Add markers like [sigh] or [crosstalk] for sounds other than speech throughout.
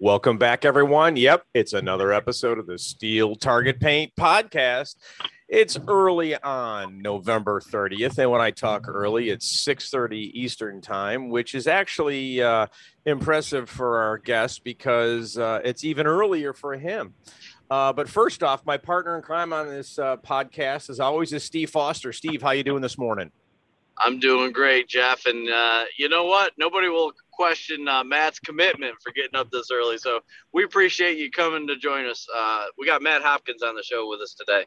Welcome back, everyone. Yep, it's another episode of the Steel Target Paint podcast. It's early on November 30th, and when I talk early, it's 6:30 Eastern time, which is actually uh, impressive for our guest because uh, it's even earlier for him. Uh, but first off, my partner in crime on this uh, podcast, as always, is Steve Foster. Steve, how you doing this morning? I'm doing great, Jeff. And uh, you know what? Nobody will question uh, Matt's commitment for getting up this early. So we appreciate you coming to join us. Uh, we got Matt Hopkins on the show with us today.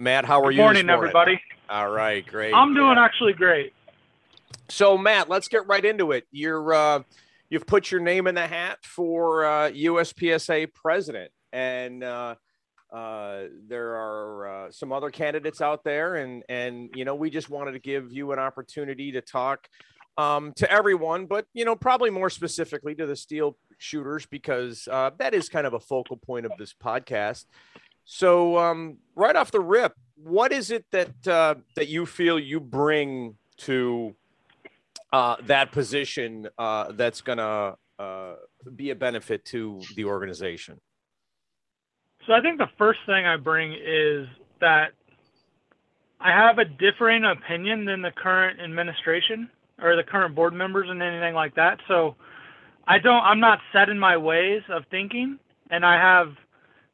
Matt, how are Good you? morning, this morning, everybody. All right, great. I'm doing Matt. actually great. So, Matt, let's get right into it. You're uh, you've put your name in the hat for uh, USPSA president, and uh, uh, there are uh, some other candidates out there, and and you know we just wanted to give you an opportunity to talk um, to everyone, but you know probably more specifically to the steel shooters because uh, that is kind of a focal point of this podcast. So, um, right off the rip, what is it that uh, that you feel you bring to uh, that position uh, that's going to uh, be a benefit to the organization? So I think the first thing I bring is that I have a differing opinion than the current administration or the current board members and anything like that. So I don't I'm not set in my ways of thinking and I have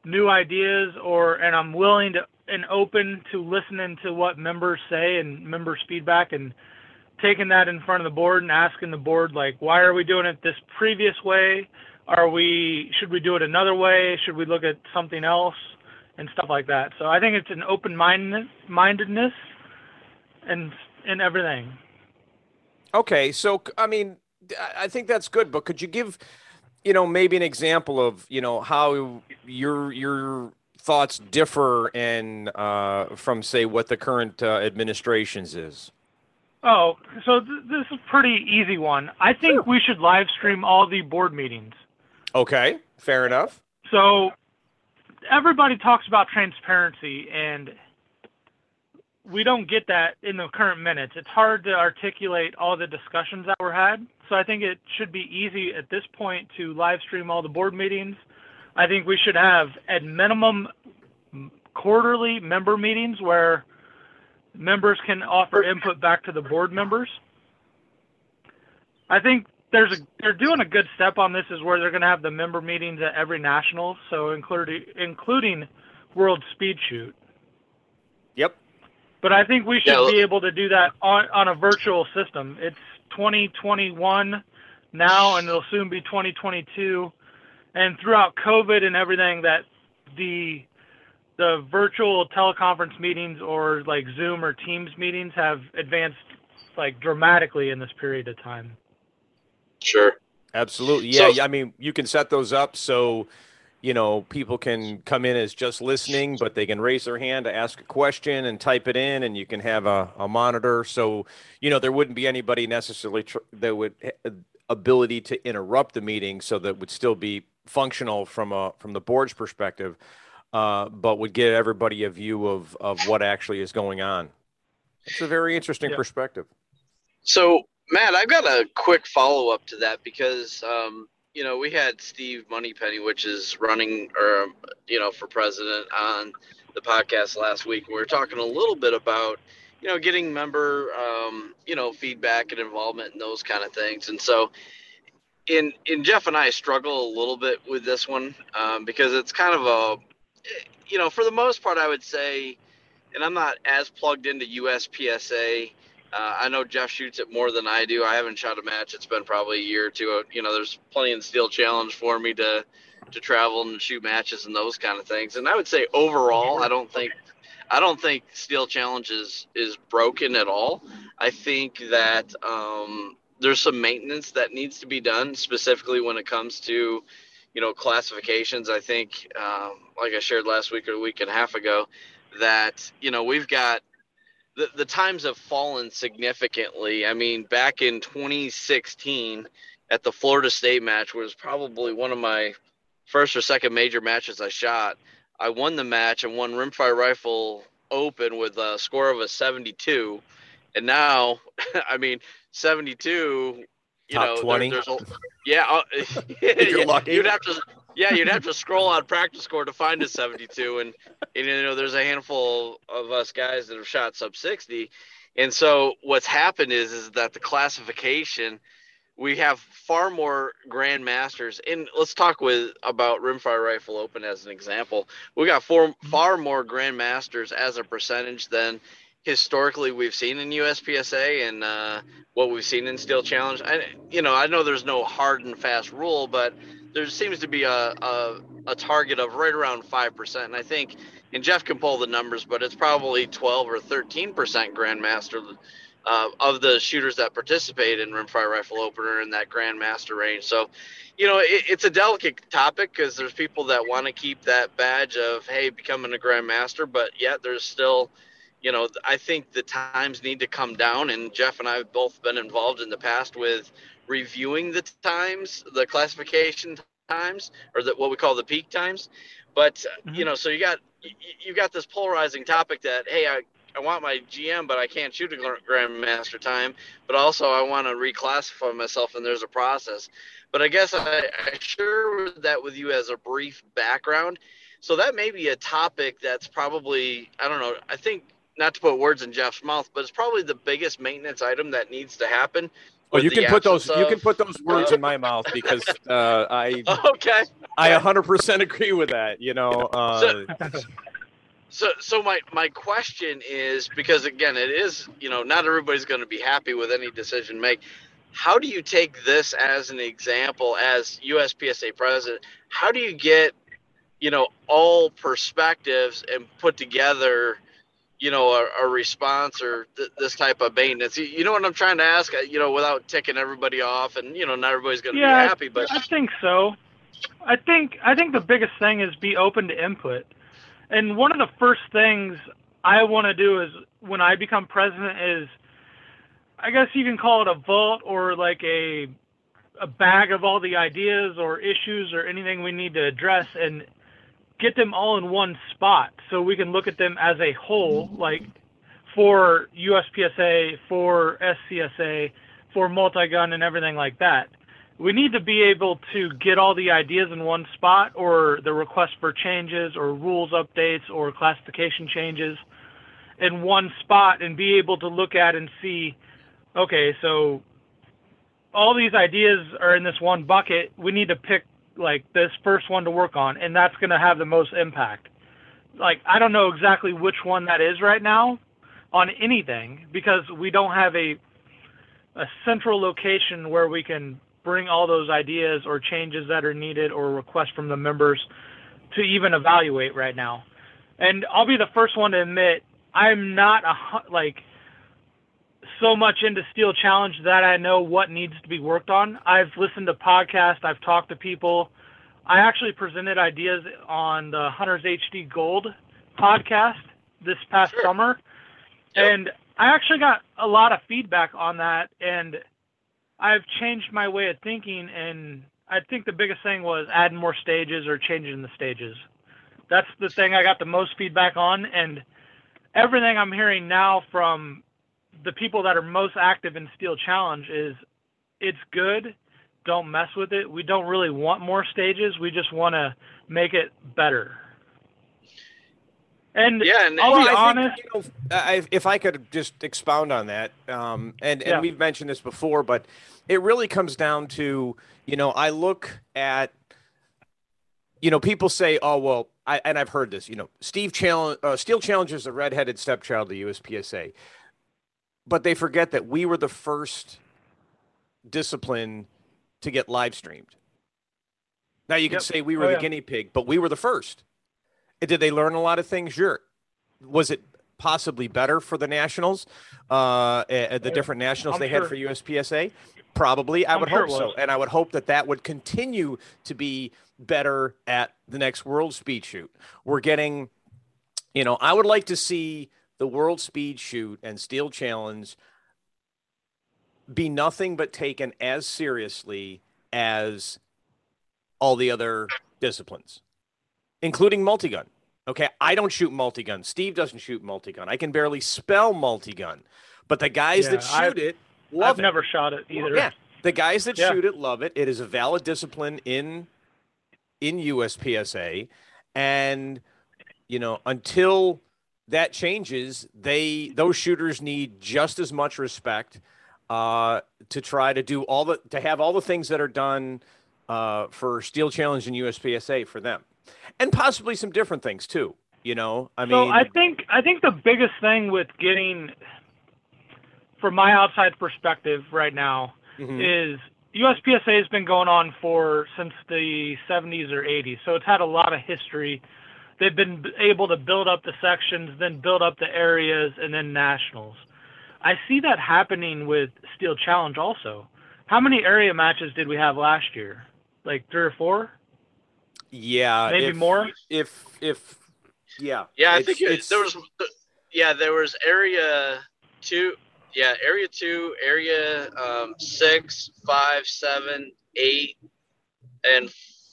new ideas or and I'm willing to and open to listening to what members say and members feedback and taking that in front of the board and asking the board like why are we doing it this previous way? Are we should we do it another way? Should we look at something else? And stuff like that. So i think it's an open mindedness and in everything Okay, so I mean, I- think that's good, but could you give, you know, maybe an example of you know how your your thoughts differ and uh, from say what the current uh, administration's is? oh so th- this is a pretty easy one i think we should live stream all the board meetings Okay, fair enough. So everybody talks about transparency and we don't get that in the current minutes. It's hard to articulate all the discussions that were had. So I think it should be easy at this point to live stream all the board meetings. I think we should have at minimum quarterly member meetings where members can offer input back to the board members. I think there's a they're doing a good step on this is where they're going to have the member meetings at every national, so including including World Speed Shoot. Yep. But I think we should Yeah, be able to do that on on a virtual system. It's 2021 now, and it'll soon be 2022. And throughout COVID and everything, that the the virtual teleconference meetings or like Zoom or Teams meetings have advanced like dramatically in this period of time. Sure. Absolutely. Yeah. yeah, I mean, you can set those up so, you know, people can come in as just listening, but they can raise their hand to ask a question and type it in, and you can have a, a monitor. So, you know, there wouldn't be anybody necessarily tr- that would ha- ability to interrupt the meeting, so that would still be functional from a from the board's perspective, uh, but would give everybody a view of of what actually is going on. It's a very interesting Yeah. perspective. So, Matt, I've got a quick follow up to that because, um, you know, we had Steve Moneypenny, which is running or, you know, for president on the podcast last week. We were talking a little bit about, you know, getting member, um, you know, feedback and involvement and those kind of things. And so, in, in Jeff and I struggle a little bit with this one um, because it's kind of a, you know, for the most part, I would say, and I'm not as plugged into USPSA. Uh, I know Jeff shoots it more than I do. I haven't shot a match. It's been probably a year or two. You know, there's plenty in Steel Challenge for me to to travel and shoot matches and those kind of things. And I would say overall, I don't think I don't think Steel Challenge is is broken at all. I think that um, there's some maintenance that needs to be done, specifically when it comes to you know classifications. I think, um, like I shared last week or a week and a half ago, that you know we've got the, the times have fallen significantly. I mean, back in 2016 at the Florida State match was probably one of my first or second major matches I shot. I won the match and won rimfire rifle open with a score of a 72. And now, [laughs] I mean, 72 you Top know, there- 20? there's a yeah, uh, [laughs] you're lucky. you'd have to yeah, you'd have to scroll on practice score to find a 72, and, and you know, there's a handful of us guys that have shot sub 60, and so what's happened is is that the classification we have far more grandmasters. And let's talk with about rimfire rifle open as an example. We got four, far more grandmasters as a percentage than historically we've seen in uspsa and uh, what we've seen in steel challenge. I, you know i know there's no hard and fast rule but there seems to be a, a, a target of right around 5% and i think and jeff can pull the numbers but it's probably 12 or 13% grandmaster uh, of the shooters that participate in rimfire rifle opener in that grandmaster range. So, you know, it, it's a delicate topic because there's people that want to keep that badge of hey, becoming a grandmaster, but yet there's still, you know, I think the times need to come down. And Jeff and I have both been involved in the past with reviewing the times, the classification times, or the, what we call the peak times. But Mhm. you know, so you got you, you got this polarizing topic that hey, I I want my GM, but I can't shoot a grandmaster time. But also, I want to reclassify myself, and there's a process. But I guess I, I share that with you as a brief background. So that may be a topic that's probably I don't know. I think not to put words in Jeff's mouth, but it's probably the biggest maintenance item that needs to happen. Well, you can put those. absence You can put those words in my [laughs] mouth because uh, I [laughs] Okay. I 100% agree with that. You know, uh, So, so my my question is because again, it is you know not everybody's going to be happy with any decision make. How do you take this as an example as USPSA president? How do you get you know all perspectives and put together you know a, a response or th- this type of maintenance? You, you know what I'm trying to ask? You know, without ticking everybody off, and you know not everybody's going to Yeah, be happy, but I think so. I think I think the biggest thing is be open to input. And one of the first things I want to do is when I become president is I guess you can call it a vault or like a a bag of all the ideas or issues or anything we need to address and get them all in one spot so we can look at them as a whole like for USPSA, for SCSA, for multi-gun and everything like that. We need to be able to get all the ideas in one spot or the request for changes or rules updates or classification changes in one spot and be able to look at and see okay so all these ideas are in this one bucket. We need to pick like this first one to work on and that's going to have the most impact like i don't know exactly which one that is right now on anything because we don't have a a central location where we can bring all those ideas or changes that are needed or requests from the members to even evaluate right now. And I'll be the first one to admit I'm not a like so much into Steel Challenge that I know what needs to be worked on. I've listened to podcasts, I've talked to people. I actually presented ideas on the Hunters HD Gold podcast this past Sure. summer. Yep. And I actually got a lot of feedback on that and I've changed my way of thinking, and I think the biggest thing was adding more stages or changing the stages. That's the thing I got the most feedback on, and everything I'm hearing now from the people that are most active in Steel Challenge is it's good. Don't mess with it. We don't really want more stages. We just want to make it better. And yeah, and I'll be I think, honest. you know, I, if I could just expound on that, um, and and Yeah. we've mentioned this before, but it really comes down to you know I look at you know people say oh well I and I've heard this you know Steve Challenge uh, Steel Challenge is the redheaded stepchild of the USPSA, but they forget that we were the first discipline to get live streamed. Now you can Yep. say we were Oh, the yeah. guinea pig, but we were the first. Did they learn a lot of things? Sure. Was it possibly better for the nationals, uh, the different nationals I'm they had for USPSA? Probably, I I'm would sure hope so, and I would hope that that would continue to be better at the next World Speed Shoot. We're getting, you know, I would like to see the World Speed Shoot and Steel Challenge be nothing but taken as seriously as all the other disciplines, including multigun. Okay, I don't shoot multigun. Steve doesn't shoot multigun. I can barely spell multigun, but the guys that shoot I've- it love I've it. never shot it either. Yeah, The guys that Yeah. shoot it love it. It is a valid discipline in in USPSA, and you know until that changes, they those shooters need just as much respect uh, to try to do all the to have all the things that are done uh, for Steel Challenge and USPSA for them, and possibly some different things too. You know, I mean, so I think I think the biggest thing with getting, from my outside perspective right now, mhm. is USPSA has been going on for since the 70s or 80s, so it's had a lot of history. They've been able to build up the sections, then build up the areas, and then nationals. I see that happening with Steel Challenge also. How many area matches did we have last year? Like three or four, yeah, maybe if- more. If if yeah, Yeah, I think it, it's- there was. Yeah, there was area two. Yeah, area two, area um, six, five, seven, eight, and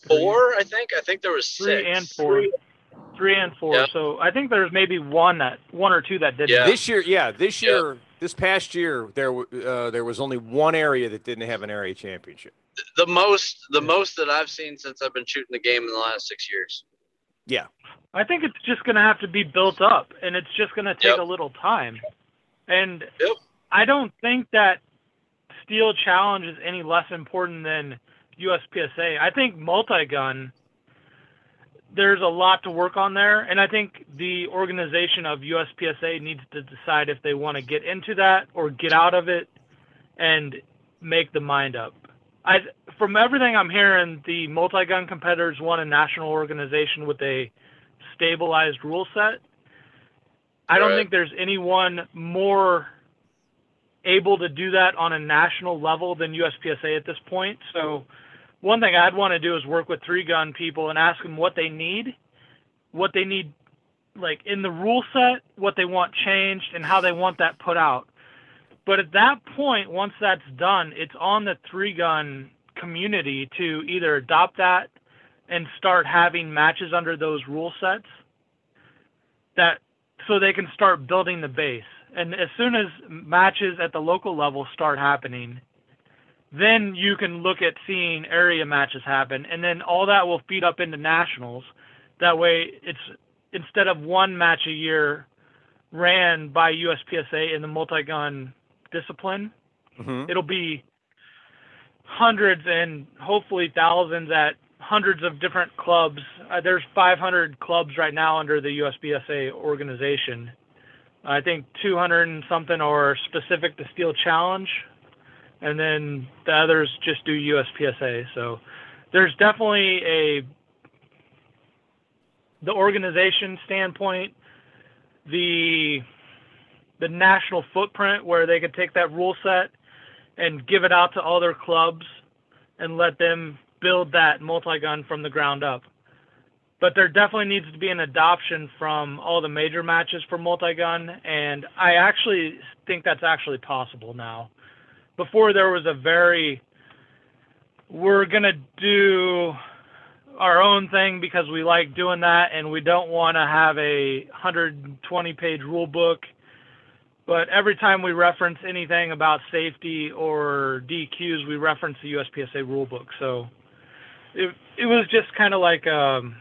four. I think. I think there was six. three and four. Three and four. Yep. So I think there's maybe one that one or two that didn't. Yeah. This year, yeah, this Yeah. year, this past year, there uh, there was only one area that didn't have an area championship. The most, the most that I've seen since I've been shooting the game in the last six years. Yeah, I think it's just going to have to be built up, and it's just going to take Yep. a little time. And Yep. I don't think that Steel Challenge is any less important than USPSA. I think multi-gun. There's a lot to work on there, and I think the organization of USPSA needs to decide if they want to get into that or get out of it, and make the mind up. I, from everything I'm hearing, the multi-gun competitors want a national organization with a stabilized rule set. I don't Right. think there's anyone more able to do that on a national level than USPSA at this point. So, one thing I'd want to do is work with three gun people and ask them what they need, what they need, like in the rule set, what they want changed, and how they want that put out. But at that point, once that's done, it's on the three gun community to either adopt that and start having matches under those rule sets that so they can start building the base. And as soon as matches at the local level start happening, then you can look at seeing area matches happen and then all that will feed up into nationals. That way it's instead of one match a year ran by USPSA in the multi-gun discipline, Mhm. it'll be hundreds and hopefully thousands at hundreds of different clubs. Uh, there's 500 clubs right now under the USPSA organization. I think 200 and something are specific to Steel Challenge, and then the others just do USPSA. So there's definitely a the organization standpoint, the the national footprint where they could take that rule set and give it out to all their clubs and let them build that multi-gun from the ground up. But there definitely needs to be an adoption from all the major matches for multi-gun, and I actually think that's actually possible now. Before there was a very, we're gonna do our own thing because we like doing that, and we don't want to have a 120-page rule book but every time we reference anything about safety or DQs, we reference the USPSA rule book. So it it was just kind of like um,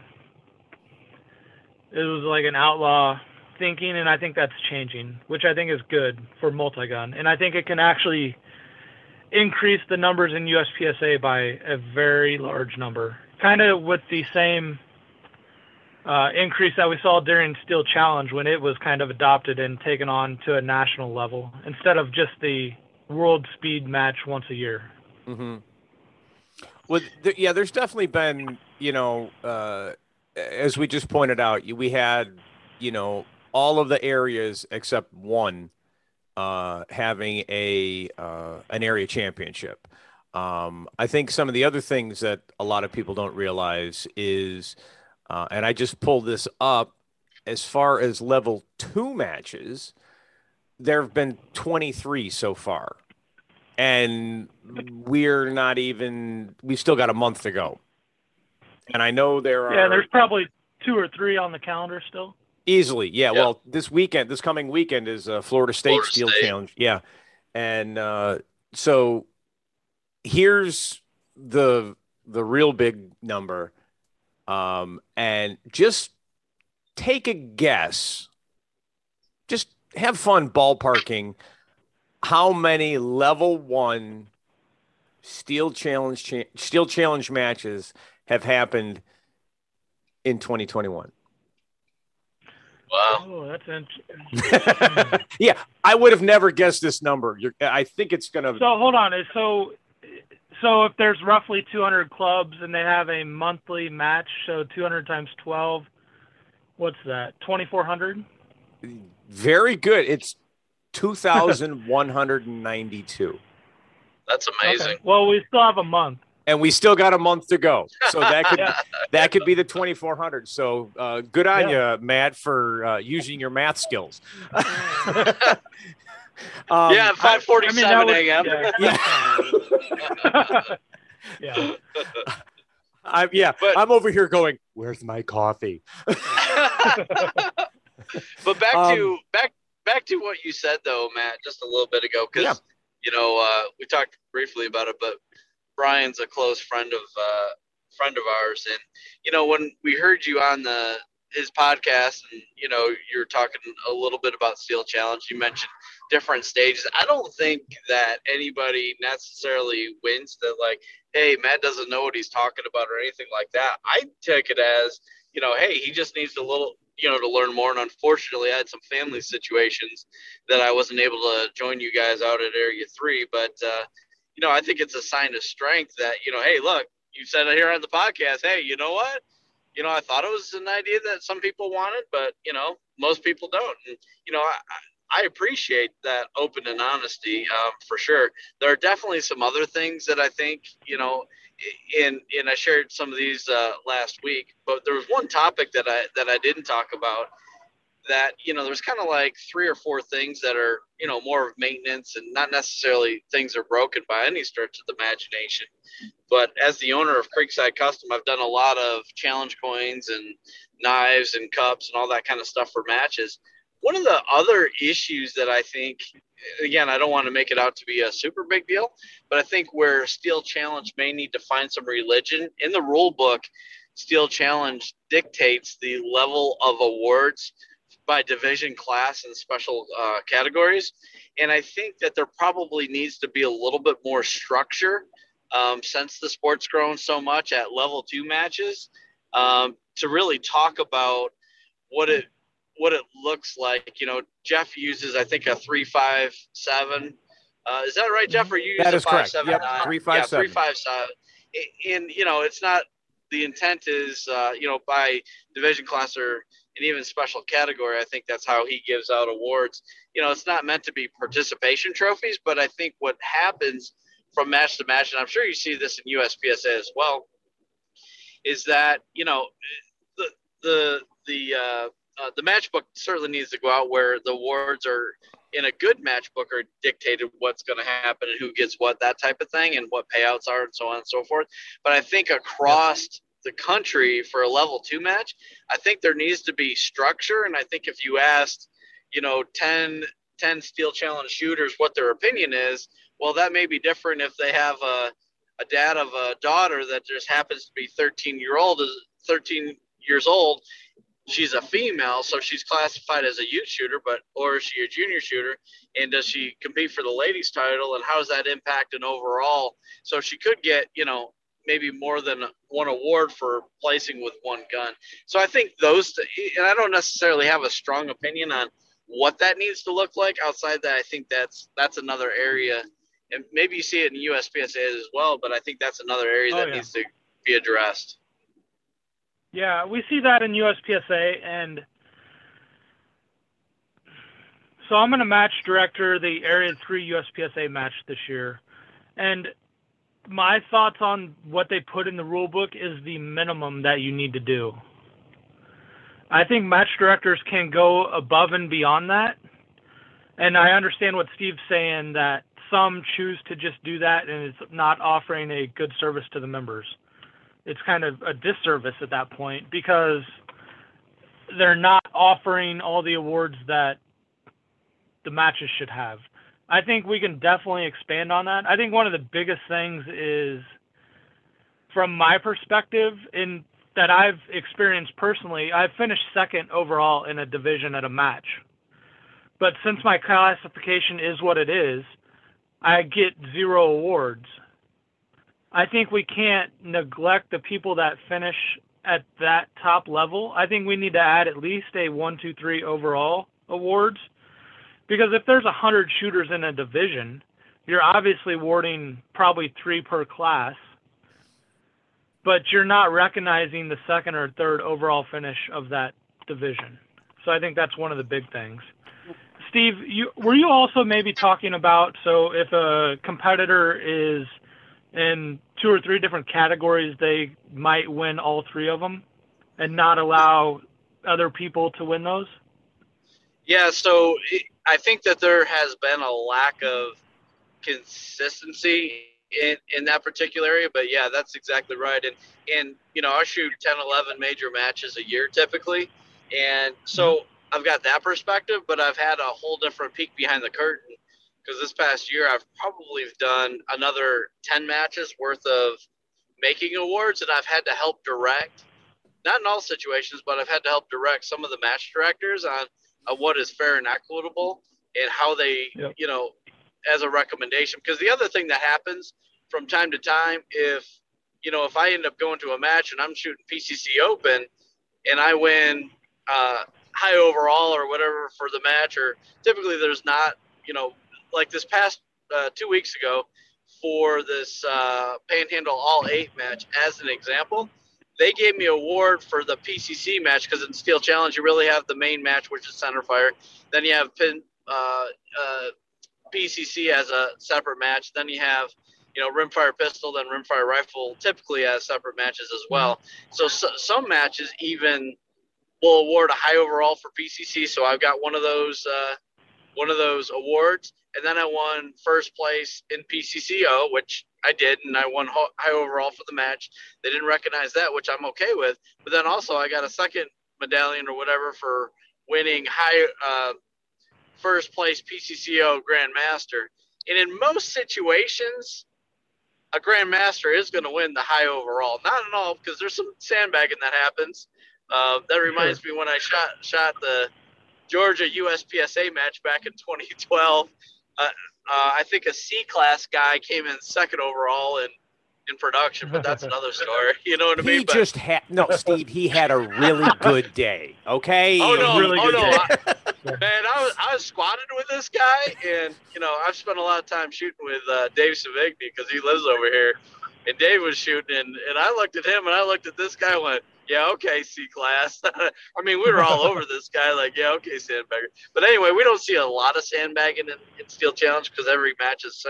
it was like an outlaw thinking, and I think that's changing, which I think is good for multi-gun, and I think it can actually increase the numbers in USPSA by a very large number, kind of with the same uh, increase that we saw during Steel Challenge when it was kind of adopted and taken on to a national level instead of just the world speed match once a year. Mm-hmm. Well, th- yeah, there's definitely been, you know, uh, as we just pointed out, we had, you know, all of the areas except one uh, having a uh, an area championship. Um, I think some of the other things that a lot of people don't realize is, uh, and I just pulled this up, as far as level two matches, there have been 23 so far and we're not even we still got a month to go and i know there are Yeah, there's probably two or three on the calendar still. Easily yeah, Yeah. well this weekend this coming weekend is uh, florida state Florida steel State. challenge yeah and uh, so here's the the real big number, um, and just take a guess. Just have fun ballparking. How many level one steel challenge cha- steel challenge matches have happened in 2021? Wow. Oh, that's interesting. [laughs] Hmm. yeah, I would have never guessed this number. You're, I think it's gonna. So hold on. So, so if there's roughly 200 clubs and they have a monthly match, so 200 times 12, what's that? 2,400. Very good. It's 2,192. [laughs] That's amazing. Okay. Well, we still have a month. And we still got a month to go. So that could [laughs] that could be the 2400. So uh, good on you, Matt, for uh, using your math skills. [laughs] um, yeah, I 5:47 mean, a.m. that yeah. yeah. [laughs] I'm yeah. But- I'm over here going, "Where's my coffee?" but back Um, to back back to what you said though, Matt, just a little bit ago, because Yeah. you know uh, we talked briefly about it, but Brian's a close friend of uh, friend of ours, and you know when we heard you on the his podcast, and you know you're talking a little bit about Steel Challenge, you mentioned different stages. I don't think that anybody necessarily wins that like, hey, Matt doesn't know what he's talking about or anything like that. I take it as you know, hey, he just needs a little, you know, to learn more. And unfortunately, I had some family situations that I wasn't able to join you guys out at Area Three. But uh, you know, I think it's a sign of strength that you know, hey, look, you said it here on the podcast. Hey, you know what? You know, I thought it was an idea that some people wanted, but you know, most people don't. And you know, I, I appreciate that open and honesty um, for sure. There are definitely some other things that I think you know and and I shared some of these uh, last week, but there was one topic that I that I didn't talk about that you know there's kind of like three or four things that are you know more of maintenance and not necessarily things are broken by any stretch of the imagination. But as the owner of creekside custom i've done a lot of challenge coins and knives and cups and all that kind of stuff for matches. One of the other issues that i think again i don't want to make it out to be a super big deal but i think where steel challenge may need to find some religion in the rule book steel challenge dictates the level of awards by division class and special uh, categories. And I think that there probably needs to be a little bit more structure um, since the sport's grown so much at level two matches um, to really talk about what it what it looks like. You know, Jeff uses I think a three five seven. Uh, is that right, Jeff? Or you use That a five correct. seven Yep, nine? 357. Yeah, three five seven. And you know, it's not the intent is uh, you know by division class or and even special category. I think that's how he gives out awards. You know, it's not meant to be participation trophies, but I think what happens from match to match, and I'm sure you see this in USPSA as well, is that you know the the the uh, uh, the match book certainly needs to go out where the awards are in a good match book are dictated what's going to happen and who gets what that type of thing and what payouts are and so on and so forth. But I think across the country for a level two match, I think there needs to be structure. And I think if you asked, you know, 10, 10 steel challenge shooters what their opinion is, well, that may be different if they have a, a dad of a daughter that just happens to be 13 year old, 13 years old. She's a female, so she's classified as a youth shooter, but or is she a junior shooter? And does she compete for the ladies title? And how does that impact an overall? So she could get, you know, maybe more than one award for placing with one gun. So I think those, and I don't necessarily have a strong opinion on what that needs to look like. Outside that, I think that's that's another area, and maybe you see it in USPSA as well. But I think that's another area Oh, that yeah. needs to be addressed. Yeah, we see that in USPSA, and so I'm going to match director the Area 3 USPSA match this year. And my thoughts on what they put in the rule book is the minimum that you need to do. I think match directors can go above and beyond that. And I understand what Steve's saying that some choose to just do that and it's not offering a good service to the members it's kind of a disservice at that point because they're not offering all the awards that the matches should have. I think we can definitely expand on that. I think one of the biggest things is, from my perspective, in that I've experienced personally, I've finished second overall in a division at a match. But since my classification is what it is, I get zero awards. I think we can't neglect the people that finish at that top level. I think we need to add at least a one, two, three overall awards because if there's a hundred shooters in a division, you're obviously awarding probably three per class, but you're not recognizing the second or third overall finish of that division. So I think that's one of the big things. Steve, you, were you also maybe talking about so if a competitor is in two or three different categories, they might win all three of them and not allow other people to win those? Yeah, so I think that there has been a lack of consistency in, in that particular area, but yeah, that's exactly right. And, and, you know, I shoot 10, 11 major matches a year typically. And so mm-hmm. I've got that perspective, but I've had a whole different peek behind the curtain because this past year I've probably done another 10 matches worth of making awards and I've had to help direct, not in all situations, but I've had to help direct some of the match directors on of what is fair and equitable and how they, yep. you know, as a recommendation. Because the other thing that happens from time to time, if, you know, if I end up going to a match and I'm shooting PCC Open and I win uh, high overall or whatever for the match, or typically there's not, you know, like this past uh, two weeks ago for this uh, Panhandle All Eight match, as an example, they gave me a award for the PCC match because in Steel Challenge you really have the main match, which is center fire. Then you have pin uh, uh, PCC as a separate match. Then you have you know rimfire pistol, then rimfire rifle, typically as separate matches as well. So, so some matches even will award a high overall for PCC. So I've got one of those uh, one of those awards, and then I won first place in PCCO, which I did, and I won high overall for the match. They didn't recognize that, which I'm okay with. But then also, I got a second medallion or whatever for winning high uh, first place PCCO Grandmaster. And in most situations, a Grandmaster is going to win the high overall. Not at all, because there's some sandbagging that happens. Uh, that reminds sure. me when I shot shot the Georgia USPSA match back in 2012. Uh, uh, I think a C class guy came in second overall in in production, but that's another [laughs] story. You know what I mean? He just had no, Steve. He had a really [laughs] good day. Okay. Oh no! Really oh no! I, man, I was I was squatted with this guy, and you know I've spent a lot of time shooting with uh, Dave Sevigny because he lives over here, and Dave was shooting, and, and I looked at him and I looked at this guy, and went, yeah, okay, C class. [laughs] I mean, we were all over [laughs] this guy, like, yeah, okay, sandbagger. But anyway, we don't see a lot of sandbagging in, in Steel Challenge because every match is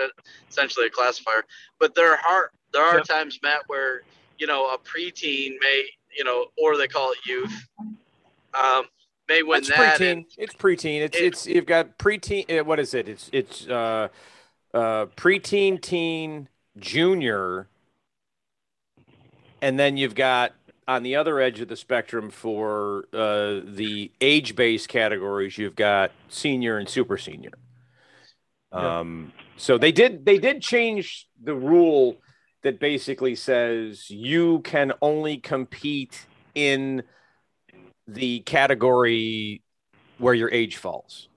essentially a classifier. But there are there are yep. times, Matt, where you know a preteen may, you know, or they call it youth, um, may win That's that. Preteen. And, it's preteen. It's it, it's you've got preteen. Eh, what is it? It's it's uh, uh, preteen, teen, junior, and then you've got on the other edge of the spectrum for uh, the age based categories, you've got senior and super senior. Um, so they did they did change the rule that basically says you can only compete in the category where your age falls.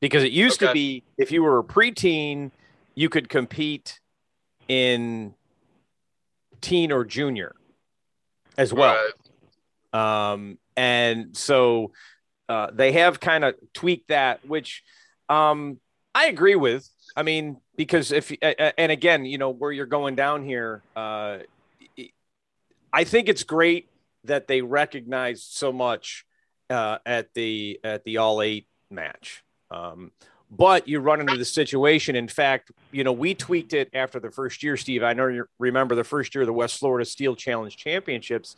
Because it used okay. to be if you were a preteen, you could compete in teen or junior as well. Right. Um, and so uh, they have kind of tweaked that, which um, I agree with. I mean, because if and again, you know, where you're going down here, uh, I think it's great that they recognized so much uh, at the at the all eight match. Um, but you run into the situation. In fact, you know, we tweaked it after the first year, Steve. I know you remember the first year of the West Florida Steel Challenge Championships.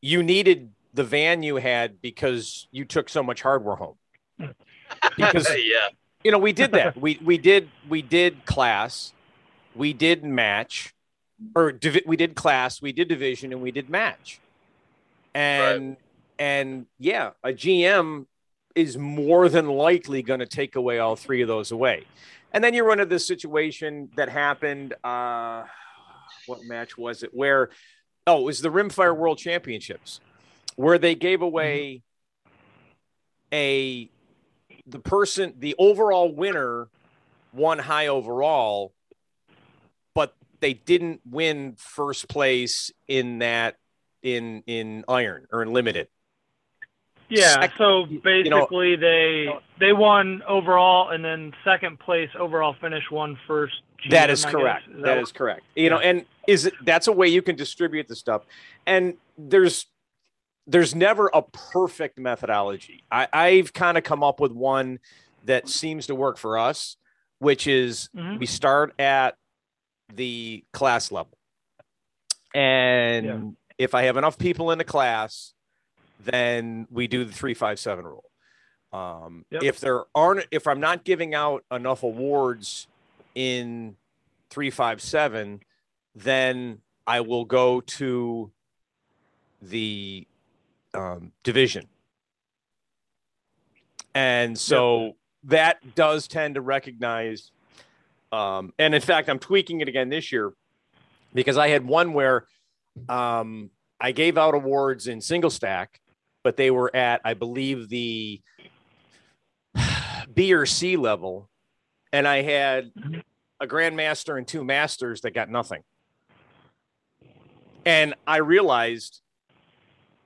You needed the van you had because you took so much hardware home. [laughs] Because yeah, you know, we did that. we we did we did class, we did match, or divi- we did class, we did division, and we did match. And right. and yeah, a GM is more than likely going to take away all three of those away. And then you run into this situation that happened. Uh, what match was it? Where, oh, it was the Rimfire World Championships, where they gave away a the person, the overall winner won high overall, but they didn't win first place in that in in iron or in limited. Yeah, so basically you know, they they won overall, and then second place overall finish won first. That is correct. Is that, that is correct. You yeah. know, and is it that's a way you can distribute the stuff, and there's there's never a perfect methodology. I, I've kind of come up with one that seems to work for us, which is mm-hmm. we start at the class level, and yeah. if I have enough people in the class then we do the three five seven rule. Um, yep. If there aren't, if I'm not giving out enough awards in three five seven, then I will go to the um, division. And so yep. that does tend to recognize, um, and in fact, I'm tweaking it again this year because I had one where um, I gave out awards in single stack but they were at, I believe, the [sighs] B or C level. And I had a grandmaster and two masters that got nothing. And I realized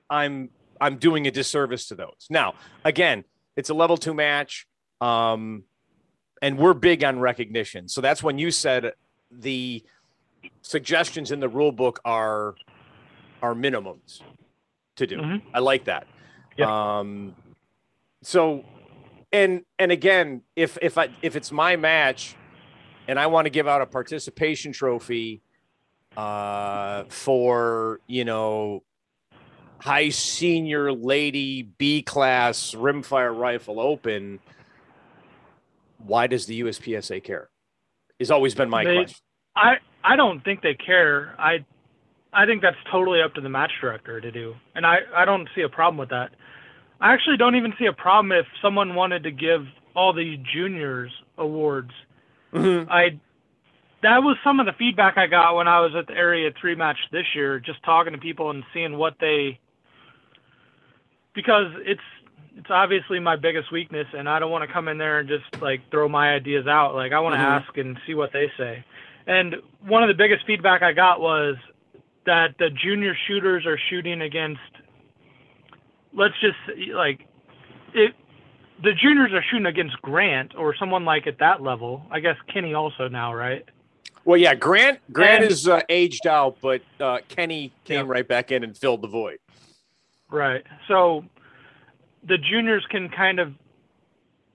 I'm I'm doing a disservice to those. Now, again, it's a level two match. Um, and we're big on recognition. So that's when you said the suggestions in the rule book are are minimums to do. Mm-hmm. I like that. Yeah. Um, so, and and again, if if I if it's my match, and I want to give out a participation trophy, uh, for you know, high senior lady B class rimfire rifle open. Why does the USPSA care? Has always been my they, question. I I don't think they care. I I think that's totally up to the match director to do, and I I don't see a problem with that. I actually don't even see a problem if someone wanted to give all the juniors awards. Mm-hmm. I that was some of the feedback I got when I was at the Area Three match this year, just talking to people and seeing what they because it's it's obviously my biggest weakness and I don't want to come in there and just like throw my ideas out. Like I want to mm-hmm. ask and see what they say. And one of the biggest feedback I got was that the junior shooters are shooting against let's just like it the juniors are shooting against Grant or someone like at that level. I guess Kenny also now, right? Well, yeah, Grant Grant and, is uh, aged out, but uh, Kenny came yeah. right back in and filled the void. Right. So the juniors can kind of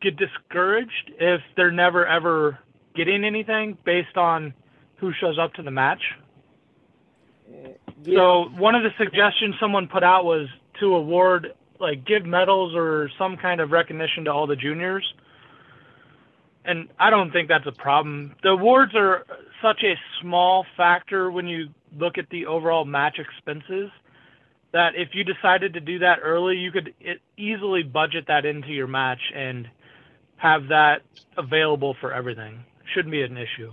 get discouraged if they're never ever getting anything based on who shows up to the match. So one of the suggestions someone put out was to award like give medals or some kind of recognition to all the juniors. And I don't think that's a problem. The awards are such a small factor when you look at the overall match expenses that if you decided to do that early, you could easily budget that into your match and have that available for everything. Shouldn't be an issue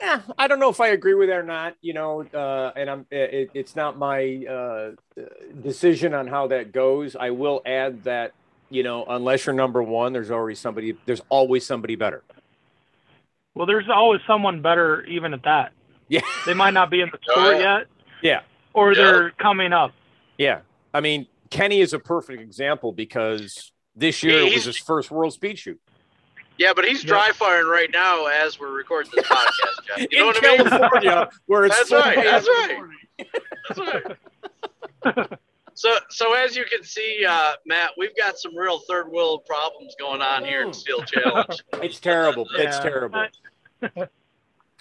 yeah, I don't know if I agree with that or not. You know, uh, and I'm it, it's not my uh, decision on how that goes. I will add that you know, unless you're number one, there's always somebody. There's always somebody better. Well, there's always someone better, even at that. Yeah, they might not be in the sport uh, yet. Yeah, or they're coming up. Yeah, I mean, Kenny is a perfect example because this year it was his first world speed shoot. Yeah, but he's dry firing right now as we're recording this podcast, Jeff. You [laughs] know In what I mean? California, where it's that's right. That's right. That's right. so, so as you can see, uh, Matt, we've got some real third world problems going on here in Steel Challenge. [laughs] It's terrible. Yeah. It's terrible. [laughs]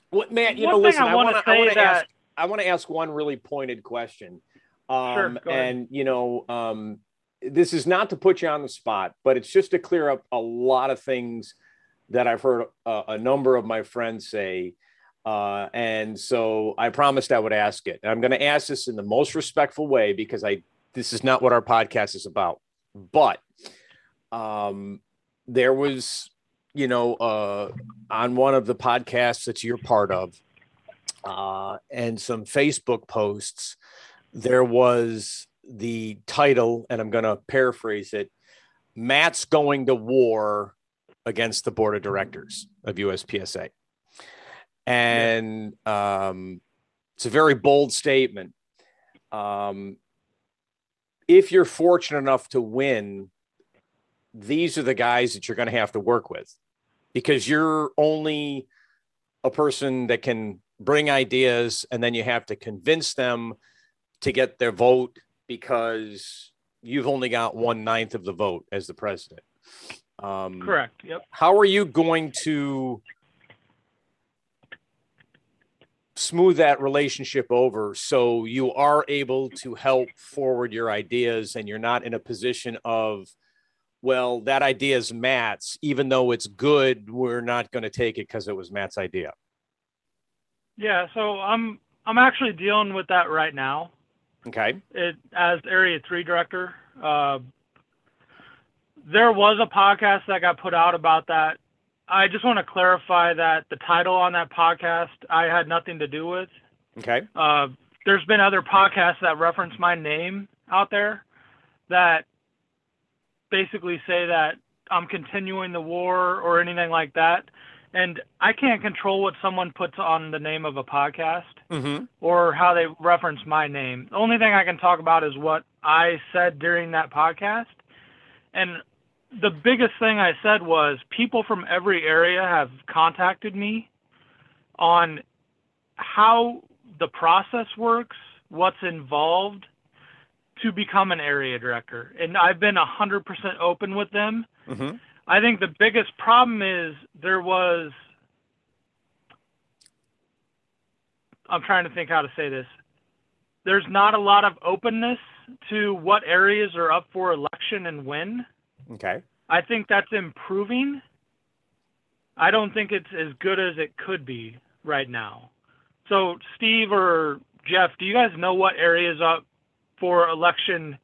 What, Matt? You one know, listen. I want to ask. I want to ask one really pointed question. Um, sure, and you know, um, this is not to put you on the spot, but it's just to clear up a lot of things that I've heard a, a number of my friends say. Uh, and so I promised I would ask it. And I'm going to ask this in the most respectful way because I this is not what our podcast is about. but um, there was, you know, uh, on one of the podcasts that you're part of, uh, and some Facebook posts, there was the title, and I'm going to paraphrase it Matt's going to war against the board of directors of USPSA. And um, it's a very bold statement. Um, if you're fortunate enough to win, these are the guys that you're going to have to work with because you're only a person that can bring ideas and then you have to convince them to get their vote because you've only got one ninth of the vote as the president. Um, Correct. Yep. How are you going to smooth that relationship over so you are able to help forward your ideas and you're not in a position of well that idea is matt's even though it's good we're not going to take it because it was matt's idea yeah so i'm i'm actually dealing with that right now okay it as area three director uh, there was a podcast that got put out about that I just want to clarify that the title on that podcast I had nothing to do with. Okay. Uh, there's been other podcasts that reference my name out there that basically say that I'm continuing the war or anything like that. And I can't control what someone puts on the name of a podcast mm-hmm. or how they reference my name. The only thing I can talk about is what I said during that podcast. And the biggest thing I said was people from every area have contacted me on how the process works, what's involved to become an area director. And I've been 100% open with them. Mm-hmm. I think the biggest problem is there was. I'm trying to think how to say this. There's not a lot of openness to what areas are up for election and when. Okay. I think that's improving. I don't think it's as good as it could be right now. So, Steve or Jeff, do you guys know what areas up for election,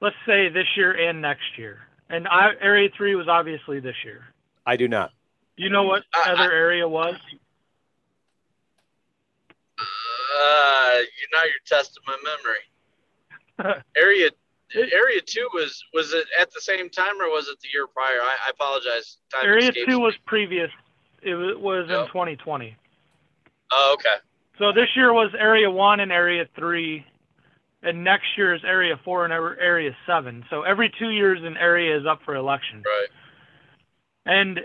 let's say this year and next year? And I, Area 3 was obviously this year. I do not. Do you know what uh, other area was? Uh, you now you're testing my memory. [laughs] area Area two was was it at the same time or was it the year prior? I, I apologize. Time Area two was previous. It was, was in 2020. Oh, okay. So this year was Area one and Area three, and next year is Area four and er, Area seven. So every two years, an area is up for election. Right. And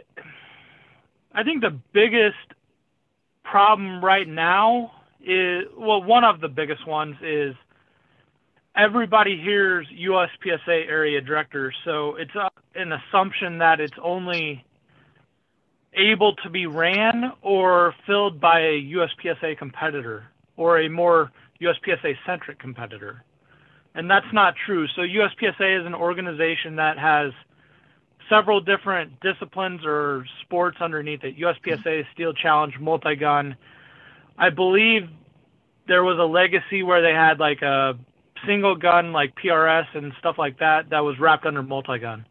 I think the biggest problem right now is well, one of the biggest ones is everybody hears USPSA area director, so it's an assumption that it's only able to be ran or filled by a USPSA competitor or a more USPSA centric competitor. And that's not true. So USPSA is an organization that has several different disciplines or sports underneath it. USPSA Steel Challenge, multi-gun. I believe there was a legacy where they had like a single gun like PRS and stuff like that that was wrapped under multi-gun.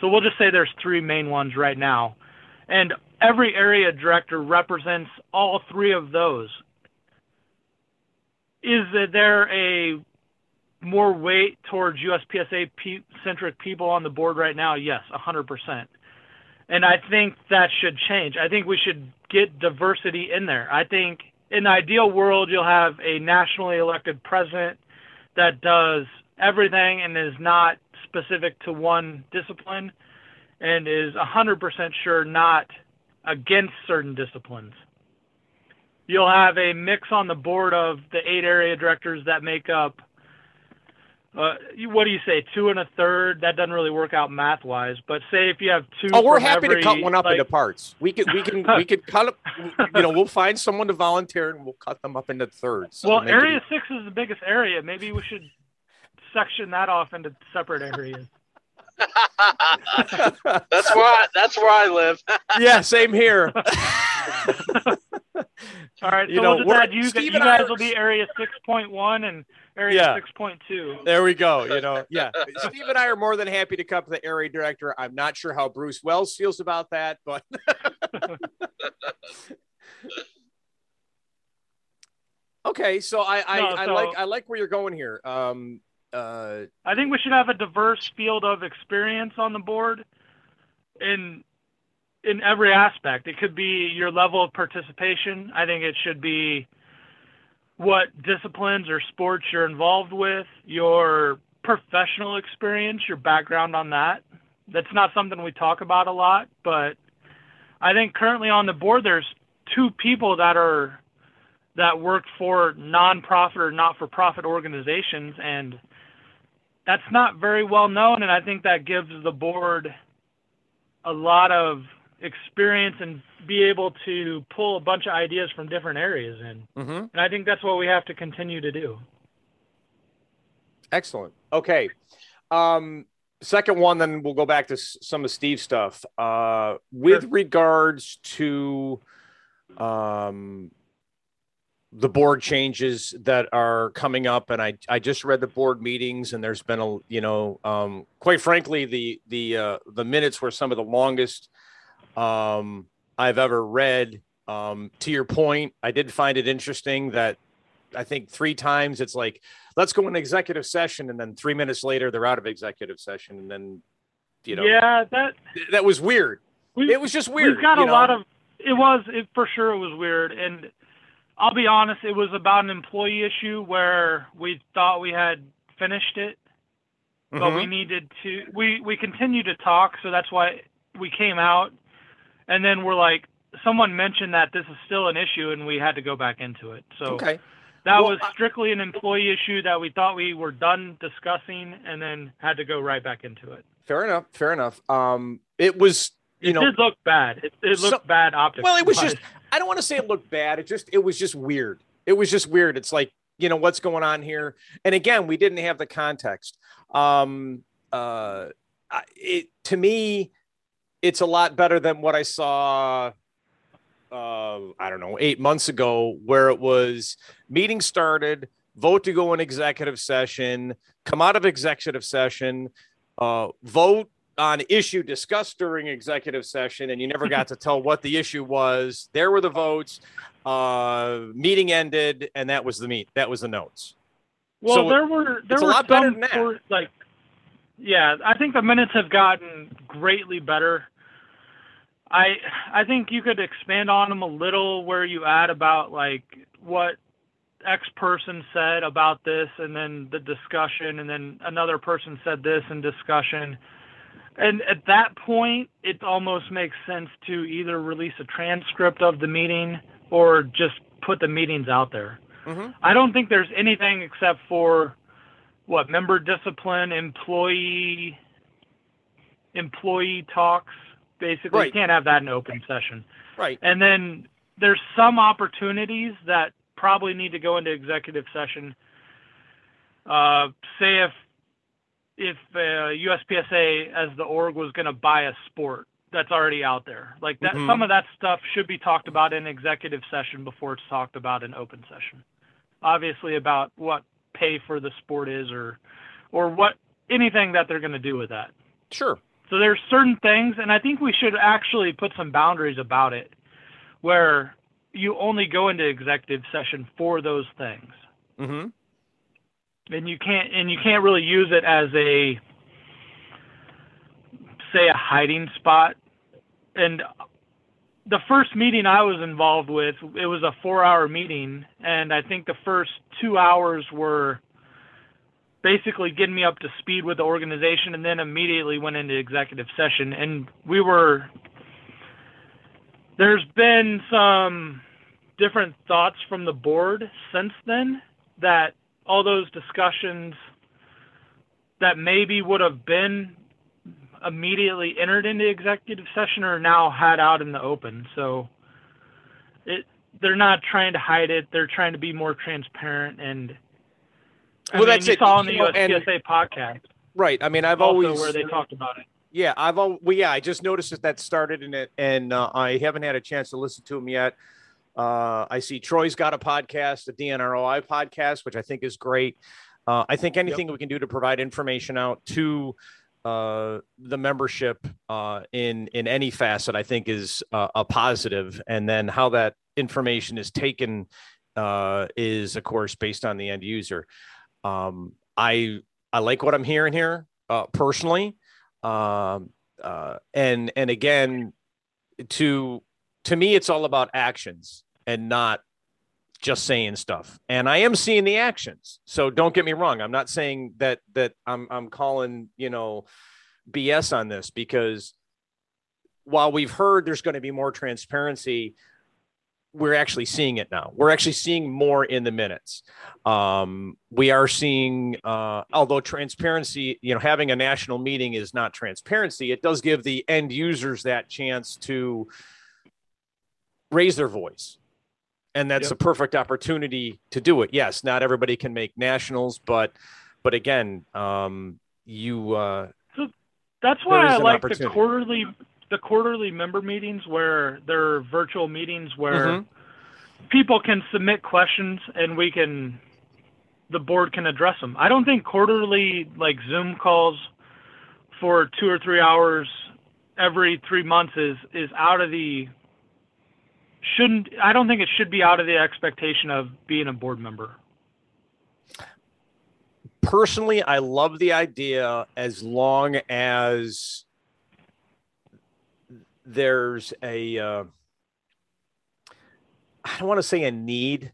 So we'll just say there's three main ones right now. And every area director represents all three of those. Is there a more weight towards USPSA centric people on the board right now? Yes, 100%. And I think that should change. I think we should get diversity in there. I think in the ideal world, you'll have a nationally elected president that does everything and is not specific to one discipline and is 100% sure not against certain disciplines. You'll have a mix on the board of the eight area directors that make up uh, what do you say, two and a third? That doesn't really work out math wise, but say if you have two. Oh, we're happy every, to cut one up like, into parts. We can, we can, [laughs] we could cut up. You know, we'll find someone to volunteer and we'll cut them up into thirds. Well, area it... six is the biggest area. Maybe we should section that off into separate areas. [laughs] that's where I, that's where I live. [laughs] yeah, same here. All right, You so know, we'll just we're- add you, Steve you guys are- will be area 6.1 and area Yeah. 6.2. There we go. You know, yeah. [laughs] Steve and I are more than happy to come to the area director. I'm not sure how Bruce Wells feels about that, but [laughs] okay. So I I, No, I like I like where you're going here. Um. Uh. I think we should have a diverse field of experience on the board in in every aspect. It could be your level of participation. I think it should be what disciplines or sports you're involved with, your professional experience, your background on that. That's not something we talk about a lot, but I think currently on the board there's two people that are that work for nonprofit or not-for-profit organizations and that's not very well known and i think that gives the board a lot of experience and be able to pull a bunch of ideas from different areas in mhm. and i think that's what we have to continue to do Excellent. Okay. Um. Second one, then we'll go back to s- some of Steve's stuff. Uh, with Sure. regards to um the board changes that are coming up and I, I just read the board meetings and there's been a you know um, quite frankly the the uh, the minutes were some of the longest um, I've ever read um, to your point I did find it interesting that I think three times it's like let's go in executive session and then three minutes later they're out of executive session and then you know yeah that that was weird we, it was just weird we've got a know? lot of it was it for sure it was weird and i'll be honest it was about an employee issue where we thought we had finished it but we Mhm. needed to we we continued to talk so that's why we came out and then we're like someone mentioned that this is still an issue and we had to go back into it so okay that Well, was strictly an employee issue that we thought we were done discussing and then had to go right back into it Fair enough. Fair enough. Um, it was, you know it know, did look bad it, it So- looked bad optically well, it was just, I don't want to say it looked bad. It just, it was just weird. It was just weird. It's like, you know, what's going on here? And again, we didn't have the context. Um, uh, it to me, it's a lot better than what I saw. Uh, I don't know, eight months ago, where it was meeting started, vote to go in executive session, come out of executive session, uh, vote on issue discussed during executive session, and you never got to tell what the issue was. There were the votes. Uh, meeting ended, and that was the meet. That was the notes. Well, So there were there were some like, yeah, I think the minutes have gotten greatly better. I I think you could expand on them a little where you add about like what X person said about this, and then the discussion, and then another person said this in discussion. And at that point, it almost makes sense to either release a transcript of the meeting or just put the meetings out there. Mm-hmm. I don't think there's anything except for what member discipline, employee employee talks. Basically, Right. you can't have that in open session. Right. And then there's some opportunities that probably need to go into executive session. Uh, say if if uh, USPSA as the org was going to buy a sport that's already out there, like that, Mhm. some of that stuff should be talked about in executive session before it's talked about in open session. Obviously, about what pay for the sport is, or or what anything that they're going to do with that. Sure. So there's certain things, and I think we should actually put some boundaries about it, where you only go into executive session for those things, Mm-hmm. and you can't and you can't really use it as a say a hiding spot. And the first meeting I was involved with, it was a four-hour meeting, and I think the first two hours were basically getting me up to speed with the organization and then immediately went into executive session. And we were there's been some different thoughts from the board since then that all those discussions that maybe would have been immediately entered into executive session are now had out in the open so it they're not trying to hide it they're trying to be more transparent and I Well, mean, that's you it. saw on the You know, and- USPSA podcast Right. I mean, I've also always where they talked about it. Yeah, I've al- well, yeah, I just noticed that that started in it, and uh, I haven't had a chance to listen to them yet. Uh, I see Troy's got a podcast, a DNROI podcast, which I think is great. Uh, I think anything yep. we can do to provide information out to uh, the membership uh, in in any facet, I think, is uh, a positive. And then how that information is taken uh, is, of course, based on the end user. Um, I I like what I'm hearing here uh, personally, um, uh, and and again, to to me, it's all about actions and not just saying stuff. And I am seeing the actions. So don't get me wrong. I'm not saying that that I'm I'm calling, you know, BS on this because while we've heard there's going to be more transparency, we're actually seeing it now. We're actually seeing more in the minutes. Um, we are seeing, uh, although transparency, you know, having a national meeting is not transparency, it does give the end users that chance to raise their voice. And that's yep. a perfect opportunity to do it. Yes, not everybody can make nationals, but but again, um, you. Uh, so that's why I like the quarterly the quarterly member meetings where they're virtual meetings where mm-hmm. people can submit questions and we can the board can address them. I don't think quarterly like Zoom calls for two or three hours every three months is is out of the shouldn't I don't think it should be out of the expectation of being a board member. Personally, I love the idea as long as there's a uh, I don't want to say a need,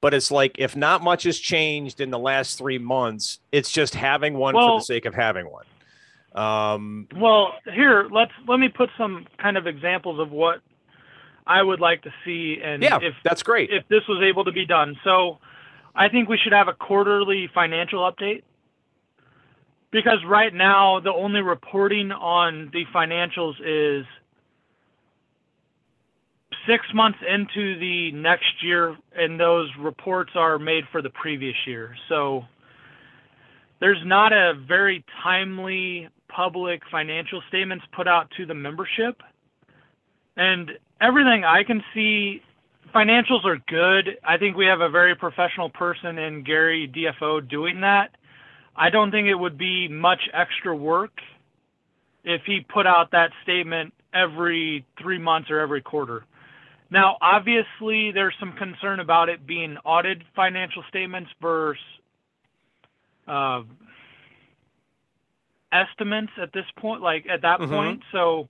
but it's like if not much has changed in the last three months, it's just having one well, for the sake of having one. Um, well, here let's let me put some kind of examples of what I would like to see, and yeah, if that's great. If this was able to be done, so I think we should have a quarterly financial update because right now the only reporting on the financials is six months into the next year, and those reports are made for the previous year. So there's not a very timely public financial statements put out to the membership. And everything I can see, financials are good. I think we have a very professional person in Gary DFO doing that. I don't think it would be much extra work if he put out that statement every three months or every quarter. Now, obviously, there's some concern about it being audited financial statements versus uh, estimates at this point, like at that mm-hmm. point. So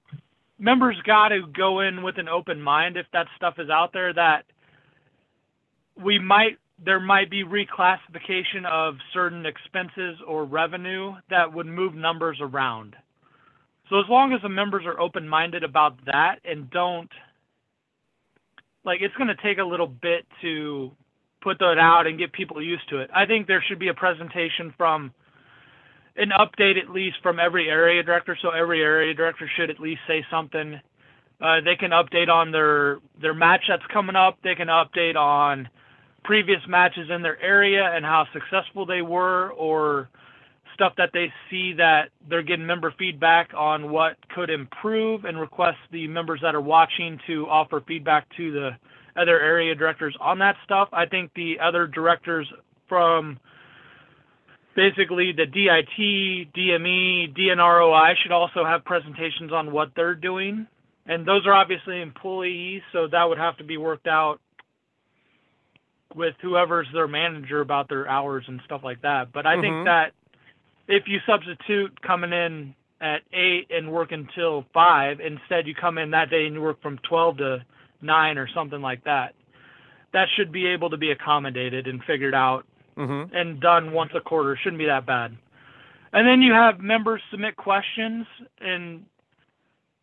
members got to go in with an open mind if that stuff is out there that we might there might be reclassification of certain expenses or revenue that would move numbers around. So as long as the members are open minded about that and don't like it's going to take a little bit to put that out and get people used to it. I think there should be a presentation from an update at least from every area director. So every area director should at least say something. Uh, they can update on their their match that's coming up. They can update on previous matches in their area and how successful they were, or stuff that they see that they're getting member feedback on what could improve and request the members that are watching to offer feedback to the other area directors on that stuff. I think the other directors from basically the DIT, DME, DNROI should also have presentations on what they're doing. And those are obviously employees, so that would have to be worked out with whoever's their manager about their hours and stuff like that. But I mm-hmm. think that if you substitute coming in at eight and work until five, instead you come in that day and you work from twelve to nine or something like that. That should be able to be accommodated and figured out mm-hmm. and done once a quarter. Shouldn't be that bad. And then you have members submit questions and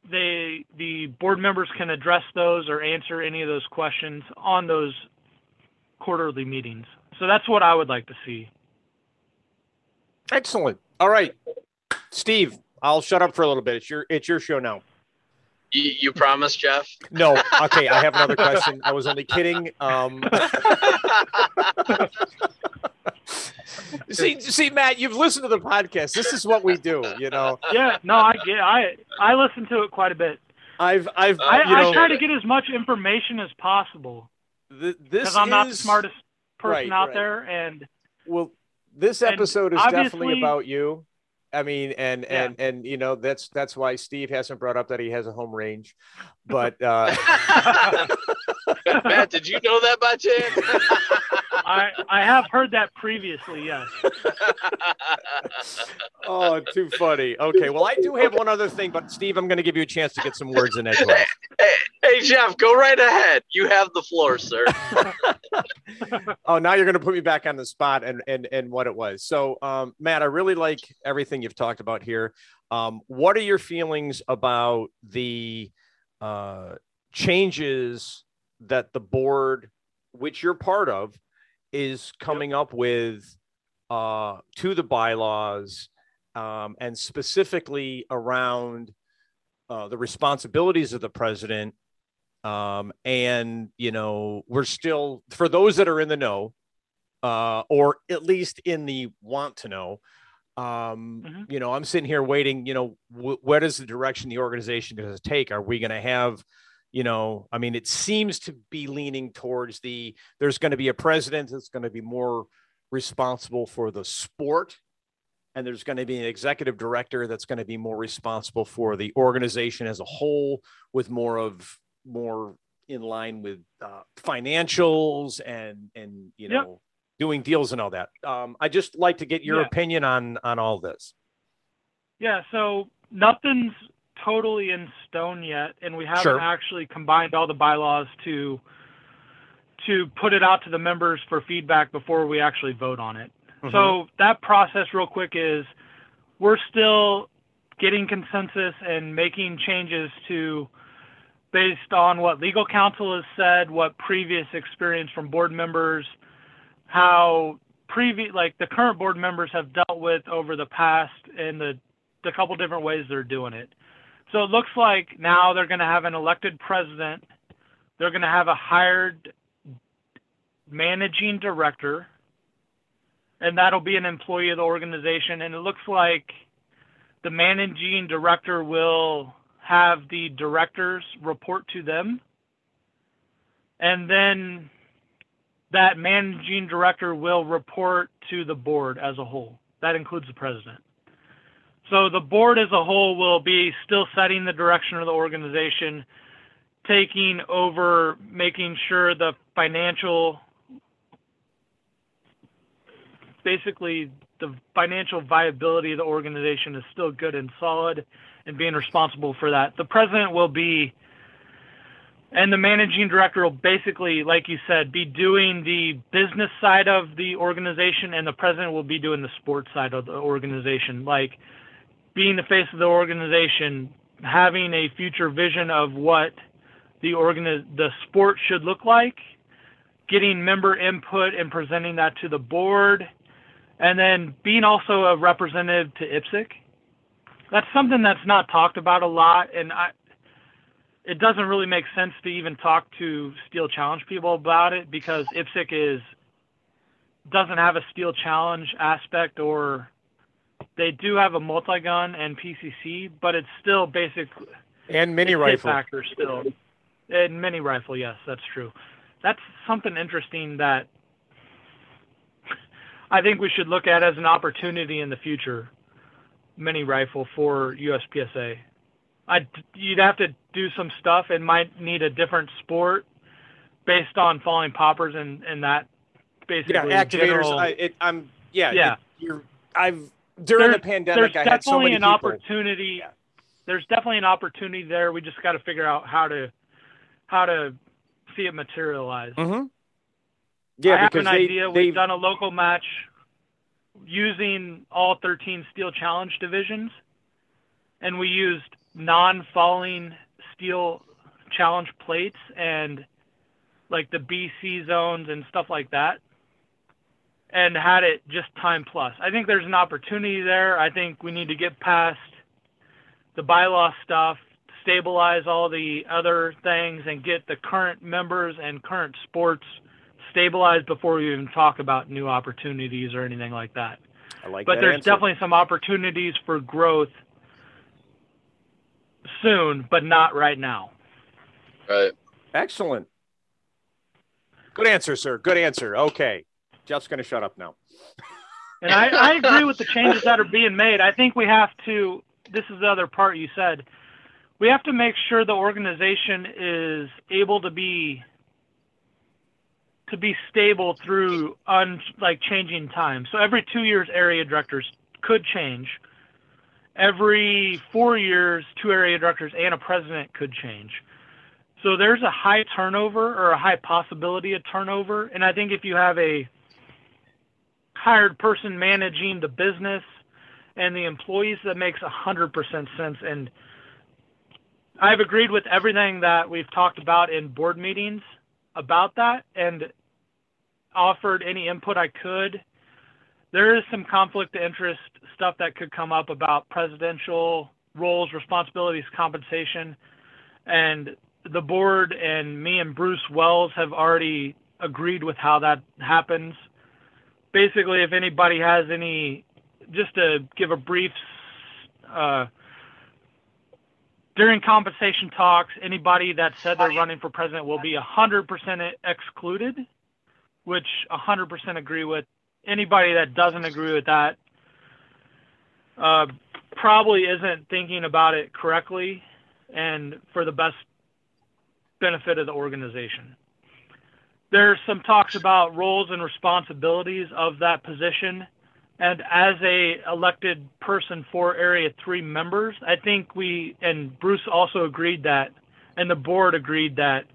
they the board members can address those or answer any of those questions on those quarterly meetings. So that's what I would like to see. Excellent. All right, Steve, I'll shut up for a little bit. It's your it's your show now. You, you promise, Jeff? No. Okay, I have another question. I was only kidding. Um, see, see, Matt, you've listened to the podcast. This is what we do, you know. Yeah. No, I get. I I listen to it quite a bit. I've I've I, I try to get as much information as possible. th- this because I'm is not the smartest person right, out right. there, and well. This And episode is definitely about you. I mean, and Yeah. and and you know that's that's why Steve hasn't brought up that he has a home range, but [laughs] uh, [laughs] Matt, did you know that by chance? [laughs] I I have heard that previously. Yes. oh, too funny. Okay, well, I do have one other thing, but Steve, I'm going to give you a chance to get some words in edgewise. hey, hey, Jeff, go right ahead. You have the floor, sir. oh, now you're going to put me back on the spot and and and what it was. So, um, Matt, I really like everything you've talked about here. Um, what are your feelings about the uh, changes that the board, which you're part of, is coming up with uh, to the bylaws, um, and specifically around uh, the responsibilities of the president um, and you know we're still for those that are in the know uh, or at least in the want to know um, Mhm. you know i'm sitting here waiting you know wh- what is the direction the organization going to take are we going to have you know i mean it seems to be leaning towards the there's going to be a president that's going to be more responsible for the sport and there's going to be an executive director that's going to be more responsible for the organization as a whole with more of more in line with uh, financials and and you know doing deals and all that um, i just like to get your Yeah. opinion on on all this Yeah. So nothing's totally in stone yet, and we haven't Sure. actually combined all the bylaws to to put it out to the members for feedback before we actually vote on it. Mm-hmm. So that process, real quick, is we're still getting consensus and making changes to based on what legal counsel has said, what previous experience from board members, how previous like the current board members have dealt with over the past and the the couple different ways they're doing it. So it looks like now they're going to have an elected president. They're going to have a hired managing director, and that'll be an employee of the organization. And it looks like the managing director will have the directors report to them. And then that managing director will report to the board as a whole. That includes the president. So the board as a whole will be still setting the direction of the organization, taking over, making sure the financial, basically the financial viability of the organization is still good and solid and being responsible for that. The president will be and the managing director will basically, like you said, be doing the business side of the organization, and the president will be doing the sports side of the organization, like being the face of the organization, having a future vision of what the organi- the sport should look like, getting member input and presenting that to the board, and then being also a representative to IPSC. That's something that's not talked about a lot, and I, it doesn't really make sense to even talk to Steel Challenge people about it because IPSC is doesn't have a Steel Challenge aspect or they do have a multi-gun and PCC, but it's still basic and mini rifle factor still. And mini rifle, yes, that's true. That's something interesting that [laughs] I think we should look at as an opportunity in the future. Mini rifle for USPSA. I you'd have to do some stuff and might need a different sport based on falling poppers and and that basically yeah activators general- I, it, i'm yeah Yeah. it- you're i've during There's- the pandemic there's i had so definitely many an people opportunity. Yeah. There's definitely an opportunity there. We just got to figure out how to how to see it materialize. hmm yeah I have an they, idea. they We've done a local match using all 13 steel challenge divisions, and we used non-falling steel challenge plates and like the BC zones and stuff like that, and had it just time plus. I think there's an opportunity there. I think we need to get past the bylaw stuff, stabilize all the other things, and get the current members and current sports stabilized before we even talk about new opportunities or anything like that. I like But that there's answer. definitely some opportunities for growth soon, but not right now. Right. excellent Good answer, sir. Good answer. Okay. Jeff's going to shut up now. [laughs] And I, I agree with the changes that are being made. I think we have to, this is the other part you said, we have to make sure the organization is able to be to be stable through un, like changing time. So every two years, area directors could change. Every four years, two area directors and a president could change. So there's a high turnover or a high possibility of turnover. And I think if you have a hired person managing the business and the employees, that makes 100% sense. And I've agreed with everything that we've talked about in board meetings about that and offered any input I could. There is some conflict of interest stuff that could come up about presidential roles, responsibilities, compensation. And the board and me and Bruce Wells have already agreed with how that happens. Basically, if anybody has any, just to give a brief, uh, during compensation talks, anybody that said they're running for president will be 100% excluded, which 100% agree with. Anybody that doesn't agree with that uh, probably isn't thinking about it correctly and for the best benefit of the organization. There's some talks about roles and responsibilities of that position. And as a elected person for Area 3 members, I think we, and Bruce also agreed that, and the board agreed that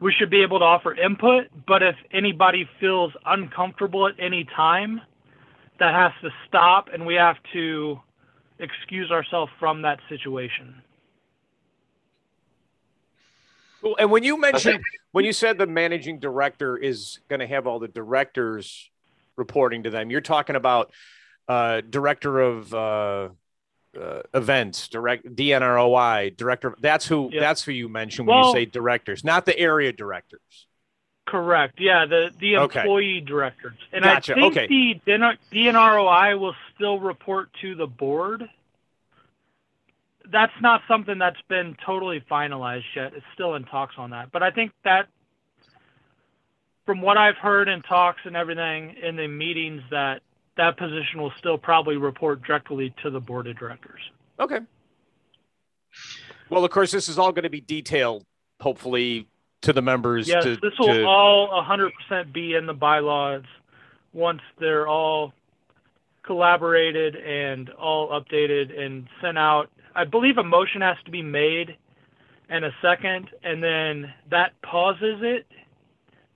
we should be able to offer input, but if anybody feels uncomfortable at any time, that has to stop and we have to excuse ourselves from that situation. Cool. And when you mentioned when you said the managing director is going to have all the directors reporting to them, you're talking about uh, director of uh, uh, events, direct DNROI, director. That's who. Yep. That's who you mentioned when well, you say directors, not the area directors. Correct. Yeah, the the employee okay. directors, and gotcha. I think okay. the DNROI will still report to the board that's not something that's been totally finalized yet. It's still in talks on that. But I think that from what I've heard in talks and everything in the meetings that that position will still probably report directly to the board of directors. Okay. Well, of course, this is all going to be detailed, hopefully, to the members. Yes, to, this will to... all 100% be in the bylaws once they're all collaborated and all updated and sent out I believe a motion has to be made and a second, and then that pauses it.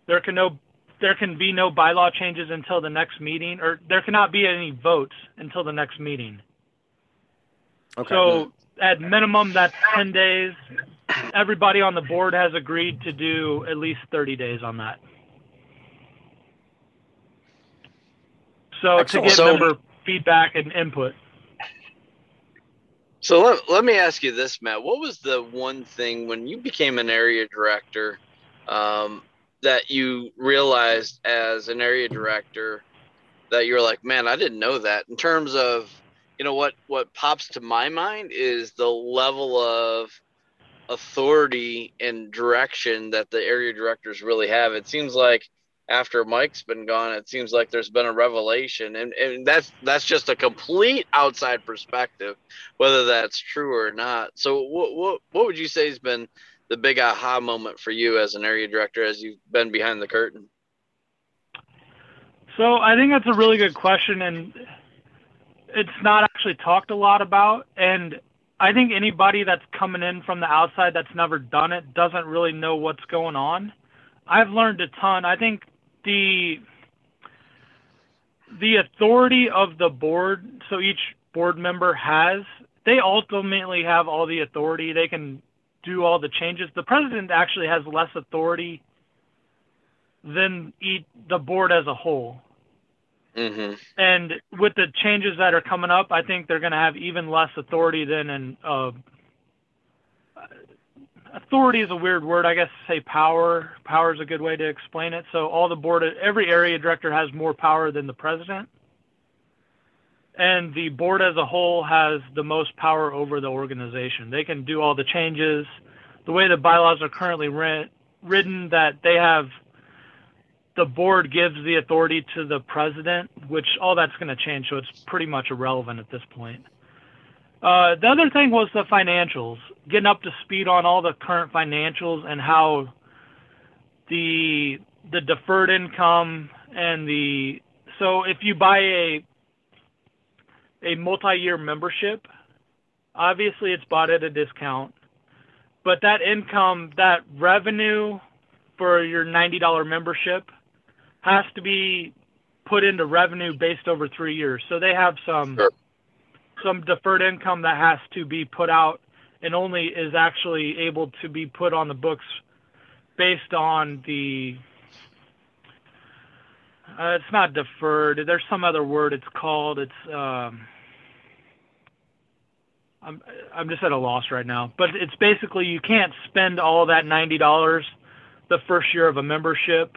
There can no there can be no bylaw changes until the next meeting, or there cannot be any votes until the next meeting. Okay. So at minimum, that's 10 days. Everybody on the board has agreed to do at least 30 days on that. So Excellent. to get so, member feedback and input. So let, let me ask you this, Matt. What was the one thing when you became an area director um, that you realized as an area director that you're like, man, I didn't know that. In terms of, you know, what what pops to my mind is the level of authority and direction that the area directors really have. It seems like after Mike's been gone, it seems like there's been a revelation, and, and that's that's just a complete outside perspective, whether that's true or not. So, what what what would you say has been the big aha moment for you as an area director as you've been behind the curtain? So, I think that's a really good question, and it's not actually talked a lot about. And I think anybody that's coming in from the outside that's never done it doesn't really know what's going on. I've learned a ton. I think the the authority of the board so each board member has they ultimately have all the authority they can do all the changes the president actually has less authority than the board as a whole mm-hmm. and with the changes that are coming up i think they're going to have even less authority than an uh, authority is a weird word. I guess say power. Power is a good way to explain it. So all the board, every area director has more power than the president, and the board as a whole has the most power over the organization. They can do all the changes. The way the bylaws are currently written, that they have the board gives the authority to the president, which all that's going to change, so it's pretty much irrelevant at this point. Uh, the other thing was the financials, getting up to speed on all the current financials and how the the deferred income and the so if you buy a a multi-year membership, obviously it's bought at a discount, but that income, that revenue for your $90 membership has to be put into revenue based over 3 years. So they have some sure. some deferred income that has to be put out and only is actually able to be put on the books based on the uh, it's not deferred. There's some other word it's called. It's um, I'm I'm just at a loss right now. But it's basically you can't spend all that ninety dollars the first year of a membership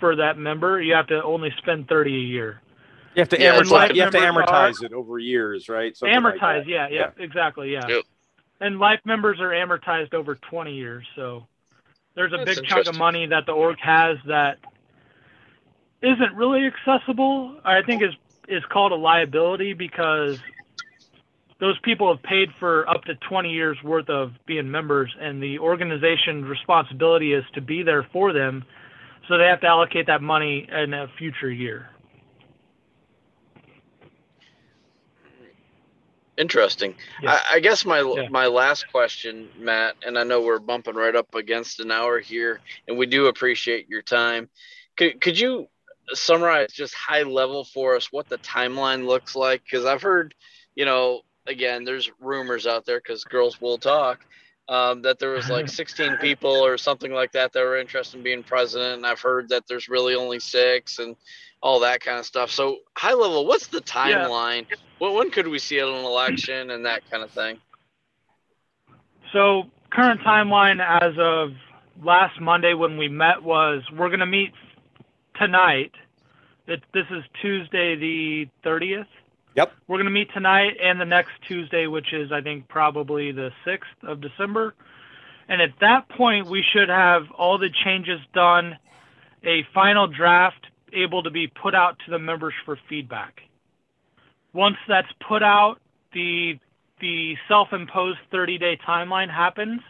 for that member. You have to only spend thirty a year. You have to yeah, amortize. You have to amortize are, it over years, right? Something amortize, like yeah, yeah, yeah, exactly, yeah. Yep. And life members are amortized over twenty years, so there's a That's big chunk of money that the org has that isn't really accessible. I think is is called a liability because those people have paid for up to 20 years worth of being members, and the organization's responsibility is to be there for them, so they have to allocate that money in a future year. Interesting. Yeah. I, I, guess my yeah. my last question, Matt, and I know we're bumping right up against an hour here, and we do appreciate your time. Could could you summarize just high level for us what the timeline looks like? Because I've heard, you know, again, there's rumors out there because girls will talk um, that there was like [laughs] 16 people or something like that that were interested in being president. And I've heard that there's really only six and all that kind of stuff. So high level, what's the timeline? Yeah. Well, when could we see an election and that kind of thing? So current timeline as of last Monday when we met was we're going to meet tonight. It, this is Tuesday the 30th. Yep. We're going to meet tonight and the next Tuesday, which is, I think, probably the 6th of December. And at that point, we should have all the changes done, a final draft able to be put out to the members for feedback. Once that's put out, the the self-imposed 30-day timeline happens.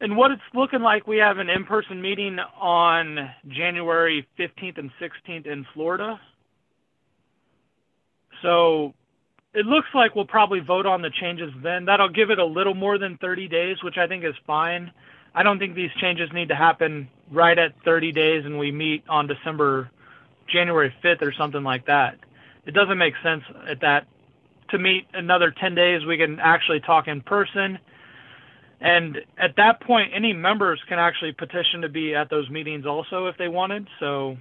And what it's looking like, we have an in-person meeting on January 15th and 16th in Florida so it looks like we'll probably vote on the changes then. That'll give it a little more than 30 days, which I think is fine. I don't think these changes need to happen right at 30 days and we meet on December, January 5th or something like that. It doesn't make sense at that to meet another 10 days. We can actually talk in person. And at that point, any members can actually petition to be at those meetings also if they wanted. So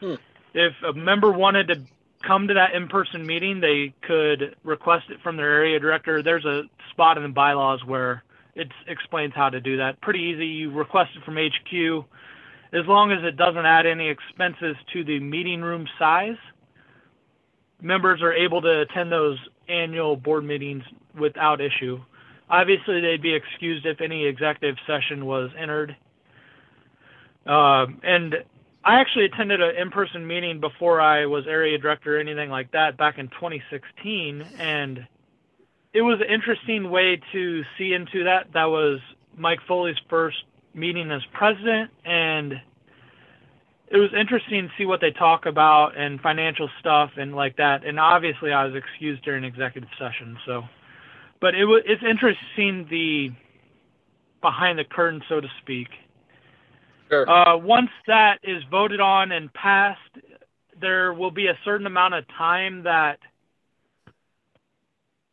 hmm. if a member wanted to come to that in-person meeting, they could request it from their area director. There's a spot in the bylaws where it explains how to do that. Pretty easy. You request it from HQ. As long as it doesn't add any expenses to the meeting room size, members are able to attend those annual board meetings without issue. Obviously, they'd be excused if any executive session was entered. Um, and I actually attended an in-person meeting before I was area director or anything like that back in 2016, and it was an interesting way to see into that. That was Mike Foley's first meeting as president, and it was interesting to see what they talk about and financial stuff and like that. And obviously, I was excused during executive session, so. But it was it's interesting the behind the curtain, so to speak. Sure. Uh, once that is voted on and passed, there will be a certain amount of time that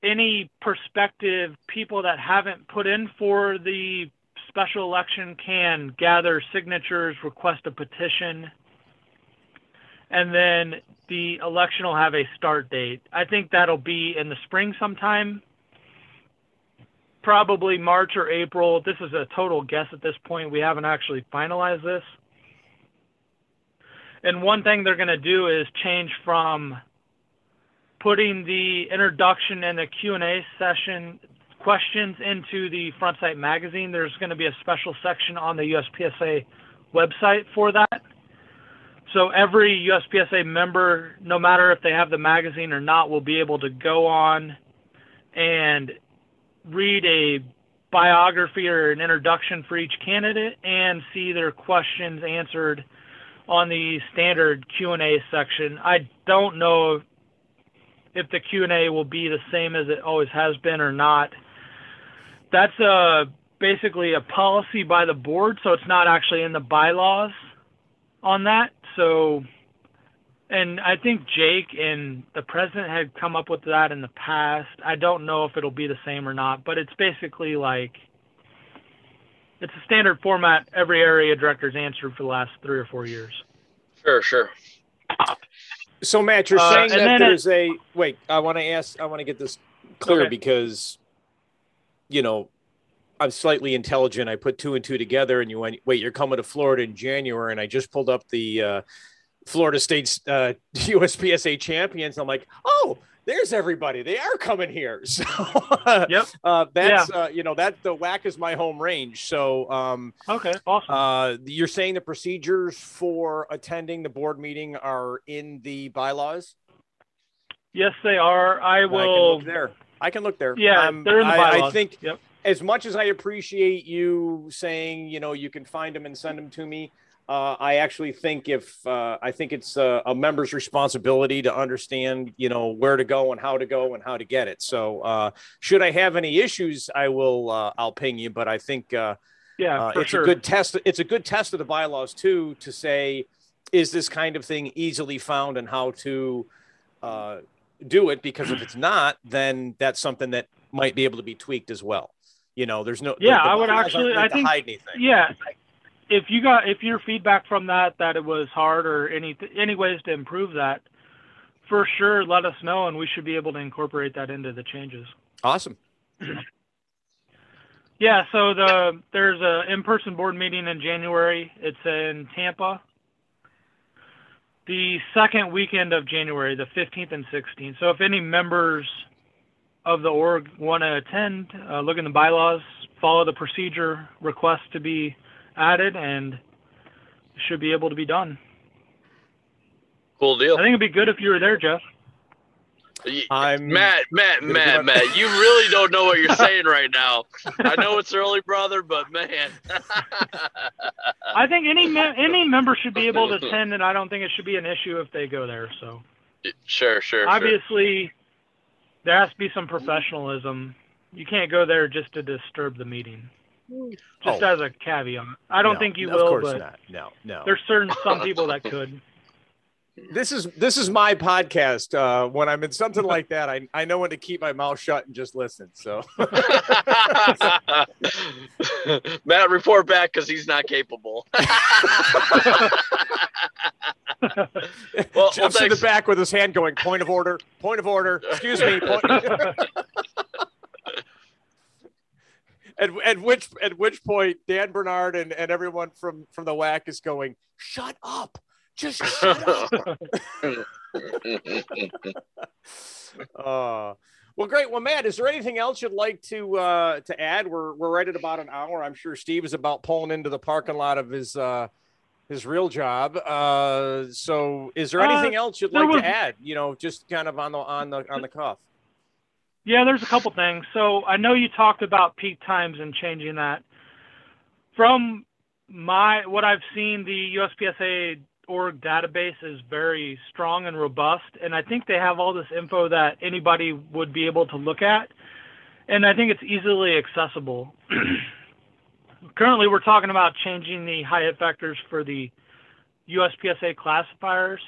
any prospective people that haven't put in for the special election can gather signatures, request a petition, and then the election will have a start date. I think that'll be in the spring sometime probably March or April. This is a total guess at this point. We haven't actually finalized this. And one thing they're going to do is change from putting the introduction and the Q&A session questions into the Front Sight magazine. There's going to be a special section on the USPSA website for that. so every USPSA member, no matter if they have the magazine or not, will be able to go on and read a biography or an introduction for each candidate and see their questions answered on the standard Q&A section. I don't know if the Q&A will be the same as it always has been or not. That's a basically a policy by the board, so it's not actually in the bylaws on that. So, and I think Jake and the president had come up with that in the past. I don't know if it'll be the same or not, but it's basically like it's a standard format every area director's answered for the last three or four years. Sure, sure. So Matt, you're Uh, saying that then there's a wait. I want to ask. I want to get this clear Okay. because, you know, I'm slightly intelligent. I put two and two together, and you went, wait, you're coming to Florida in January, and I just pulled up the uh, Florida State's uh, [laughs] USPSA champions. I'm like, oh, there's everybody. They are coming here. [laughs] So, Yep. uh, that's uh, you know that the whack is my home range. So, um, Okay, awesome. uh, you're saying the procedures for attending the board meeting are in the bylaws? yes, they are. I I can will. look there. I can look there. Yeah, Um, they're in the I, bylaws. I think Yep. as much as I appreciate you saying, you know, you can find them and send them to me. Uh, I actually think if uh, I think it's a, a member's responsibility to understand, you know, where to go and how to go and how to get it. So, uh, should I have any issues, I will. Uh, I'll ping you. But I think uh, Yeah, uh, it's sure. a good test. It's a good test of the bylaws too to say, is this kind of thing easily found and how to uh, do it? Because if it's not, then that's something that might be able to be tweaked as well. You know, there's no. Yeah, the I would actually- I think- hide anything. yeah. If you got if your feedback from that that it was hard or any any ways to improve that, for sure let us know and we should be able to incorporate that into the changes. Awesome. [clears throat] Yeah, so the there's a in-person board meeting in January. It's in Tampa. The second weekend of January, the 15th and 16th. So if any members of the org want to attend, uh, look in the bylaws, follow the procedure, request to be added, and should be able to be done. Cool deal. I think it'd be good if you were there, Jeff. I'm Matt, Matt, gonna Matt, give Matt, you really don't know what you're [laughs] saying right now. I know it's early, brother, but man. [laughs] I think any me- any member should be able to [laughs] attend, and I don't think it should be an issue if they go there. So. sure, sure, sure. obviously there has to be some professionalism you can't go there just to disturb the meeting just Oh. as a caveat i don't No, think you of will course but not. No, no. there's certain some people that could [laughs] This is this is my podcast. Uh, when I'm in something like that, I I know when to keep my mouth shut and just listen. So. [laughs] Matt, report back because he's not capable. [laughs] well, jumps in the back with his hand going, point of order, point of order, excuse me. Point. At, at which at which point Dan Bernard and, and everyone from from the whack is going, shut up. Just shut [laughs] up. Uh, [laughs] well, great. Well, Matt, is there anything else you'd like to uh, to add? We're we're right at about an hour. I'm sure Steve is about pulling into the parking lot of his uh, his real job. Uh, so, is there Uh, anything else you'd like was- to add? You know, just kind of on the on the on the cuff. Yeah there's a couple things. So i know you talked about peak times and changing that. From my what i've seen the uspsa org database is very strong and robust and i think they have all this info that anybody would be able to look at and i think it's easily accessible. [clears throat] Currently we're talking about changing the high hit factors for the uspsa classifiers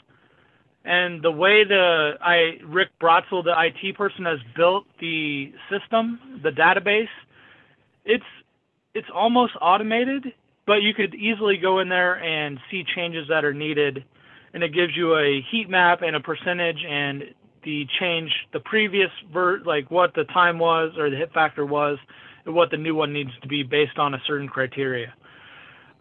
and the way the I Rick Brotzel, the IT person, has built the system, the database, it's it's almost automated, but you could easily go in there and see changes that are needed, and it gives you a heat map and a percentage and the change, the previous ver like what the time was or the hit factor was, and what the new one needs to be based on a certain criteria.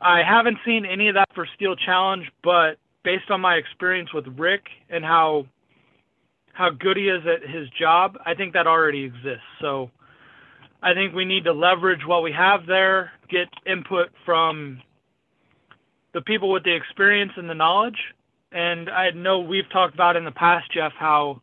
I haven't seen any of that for Steel Challenge, but based on my experience with Rick and how how good he is at his job, I think that already exists. So I think we need to leverage what we have there, get input from the people with the experience and the knowledge, and I know we've talked about in the past, Jeff, how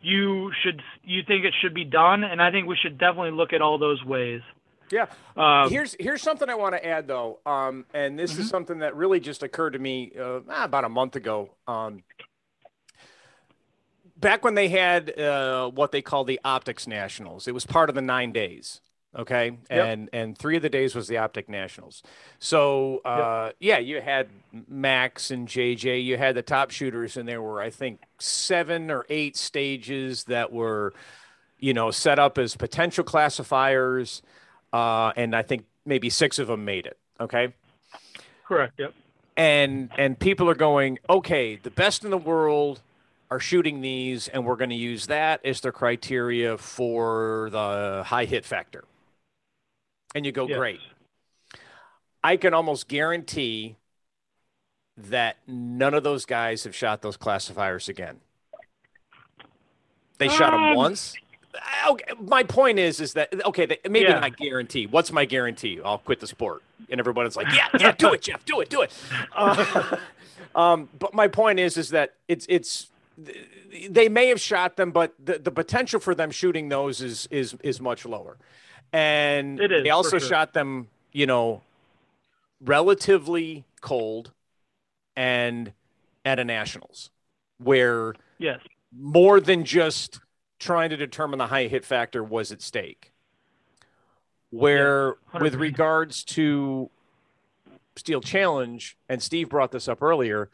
you should you think it should be done, and I think we should definitely look at all those ways. Yeah. Uh, here's here's something I want to add though, um, and this mm-hmm. is something that really just occurred to me uh, about a month ago. Um, back when they had uh, what they call the Optics Nationals, it was part of the nine days. Okay, yep. and and three of the days was the Optic Nationals. So uh, yep. yeah, you had Max and JJ. You had the top shooters, and there were I think seven or eight stages that were, you know, set up as potential classifiers, uh, and I think maybe six of them made it. Okay. Correct. Yep. And and people are going, okay, the best in the world are shooting these, and we're going to use that as their criteria for the high hit factor and you go, yes. great. I can almost guarantee that none of those guys have shot those classifiers again. They um, shot them once. Okay, my point is, is that okay? Maybe yeah. not guarantee. What's my guarantee? I'll quit the sport, and everybody's like, "Yeah, yeah, do it, [laughs] Jeff, do it, do it." Uh, [laughs] um, but my point is, is that it's it's they may have shot them, but the, the potential for them shooting those is is is much lower and it is, they also sure. shot them, you know, relatively cold and at a nationals where yes more than just trying to determine the high hit factor was at stake. Where yeah, with regards to steel challenge and steve brought this up earlier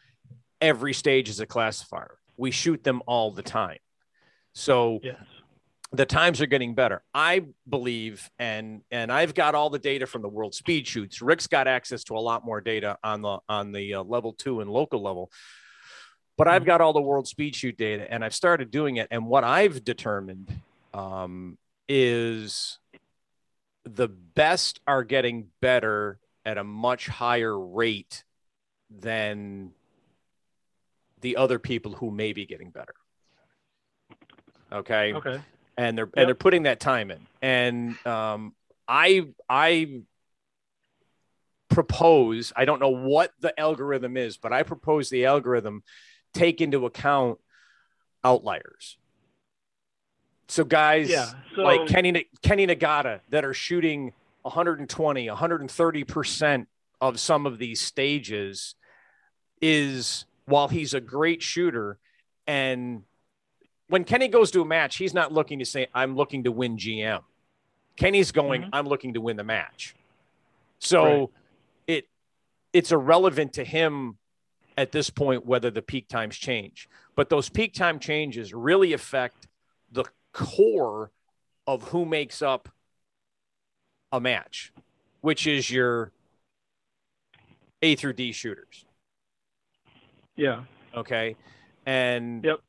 every stage is a classifier. We shoot them all the time. So yes. the times are getting better. I believe, and and I've got all the data from the world speed shoots. Rick's got access to a lot more data on the on the uh, level two and local level, but I've mm-hmm. got all the world speed shoot data, and I've started doing it. And what I've determined um, is the best are getting better at a much higher rate than the other people who may be getting better. Okay. Okay and they're yep. and they're putting that time in. And um, I I propose I don't know what the algorithm is, but I propose the algorithm take into account outliers. So guys yeah, so, like Kenny Kenny Nagata that are shooting 120, 130 percent of some of these stages is while he's a great shooter and when Kenny goes to a match, he's not looking to say, I'm looking to win GM. Kenny's going, mm-hmm. I'm looking to win the match. So right. it it's irrelevant to him at this point whether the peak times change. But those peak time changes really affect the core of who makes up a match, which is your A through D shooters. Yeah. Okay. And yep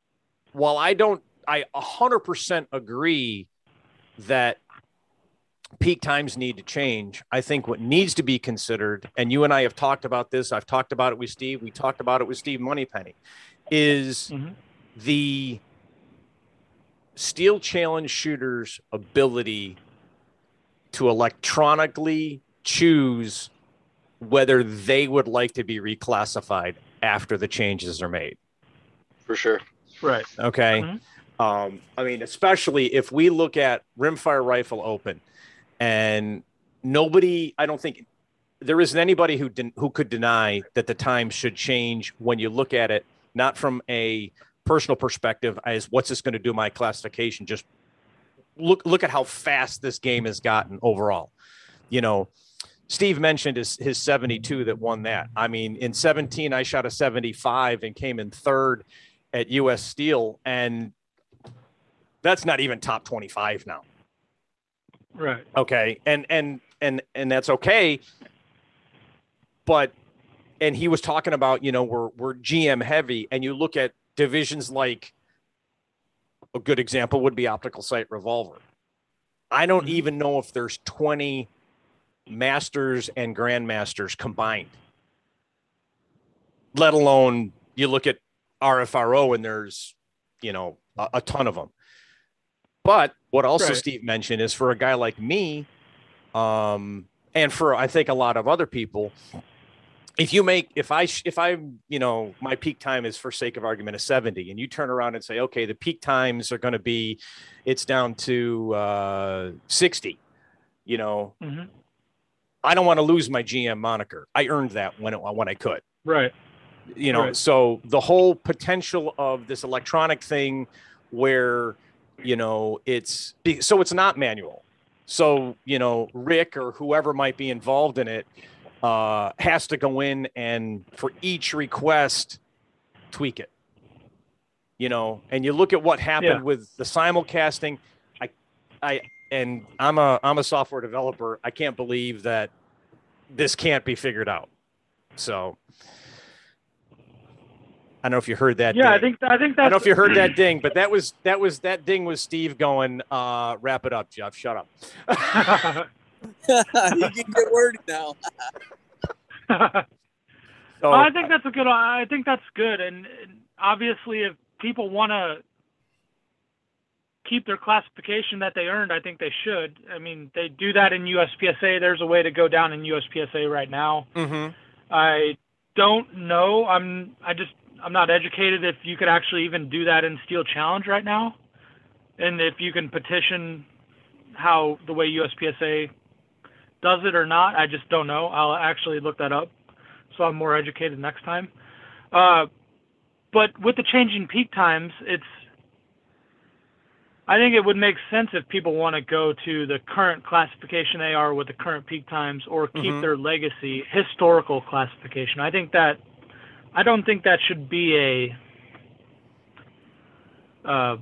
while I don't, I 100% agree that peak times need to change. I think what needs to be considered, and you and I have talked about this, I've talked about it with Steve, we talked about it with Steve Moneypenny, is mm-hmm. the Steel Challenge shooters' ability to electronically choose whether they would like to be reclassified after the changes are made. For sure. Right. Okay. Mm-hmm. Um, I mean, especially if we look at rimfire rifle open, and nobody, I don't think there isn't anybody who den- who could deny that the time should change when you look at it not from a personal perspective as what's this going to do my classification just look look at how fast this game has gotten overall you know steve mentioned his, his 72 that won that i mean in 17 i shot a 75 and came in third at US Steel, and that's not even top 25 now. Right. Okay. And and and and that's okay. But and he was talking about, you know, we're we're GM heavy, and you look at divisions like a good example would be optical sight revolver. I don't mm-hmm. even know if there's 20 masters and grandmasters combined. Let alone you look at RFRO, and there's you know a, a ton of them. But what also right. Steve mentioned is for a guy like me, um, and for I think a lot of other people, if you make if I if I you know my peak time is for sake of argument a 70 and you turn around and say okay the peak times are going to be it's down to uh 60 you know hmm I don't want to lose my GM moniker I earned that when it, when I could Right. you know Right. so the whole potential of this electronic thing where you know it's so it's not manual. So you know rick or whoever might be involved in it uh has to go in and for each request tweak it. You know and you look at what happened Yeah. with the simulcasting. I i and i'm a i'm a software developer. I can't believe that this can't be figured out. So I don't know if you heard that. Yeah, I ding. think I think that. I don't know if you heard that [clears throat] ding, but that was that was that ding was Steve going, uh, wrap it up, Jeff. Shut up. [laughs] you can get wordy now. [laughs] So, I think that's a good. I think that's good, and, and obviously, if people want to keep their classification that they earned, I think they should. I mean, they do that in USPSA. There's a way to go down in USPSA right now. Mhm. I don't know. I'm. I just. I'm not educated if you could actually even do that in Steel Challenge right now, and if you can petition how the way USPSA does it or not. I just don't know. I'll actually look that up, so I'm more educated next time. Uh, but with the changing peak times, it's. I think it would make sense if people want to go to the current classification they are with the current peak times, or keep Mhm. their legacy historical classification. I think that. I don't think that should be a. Uh,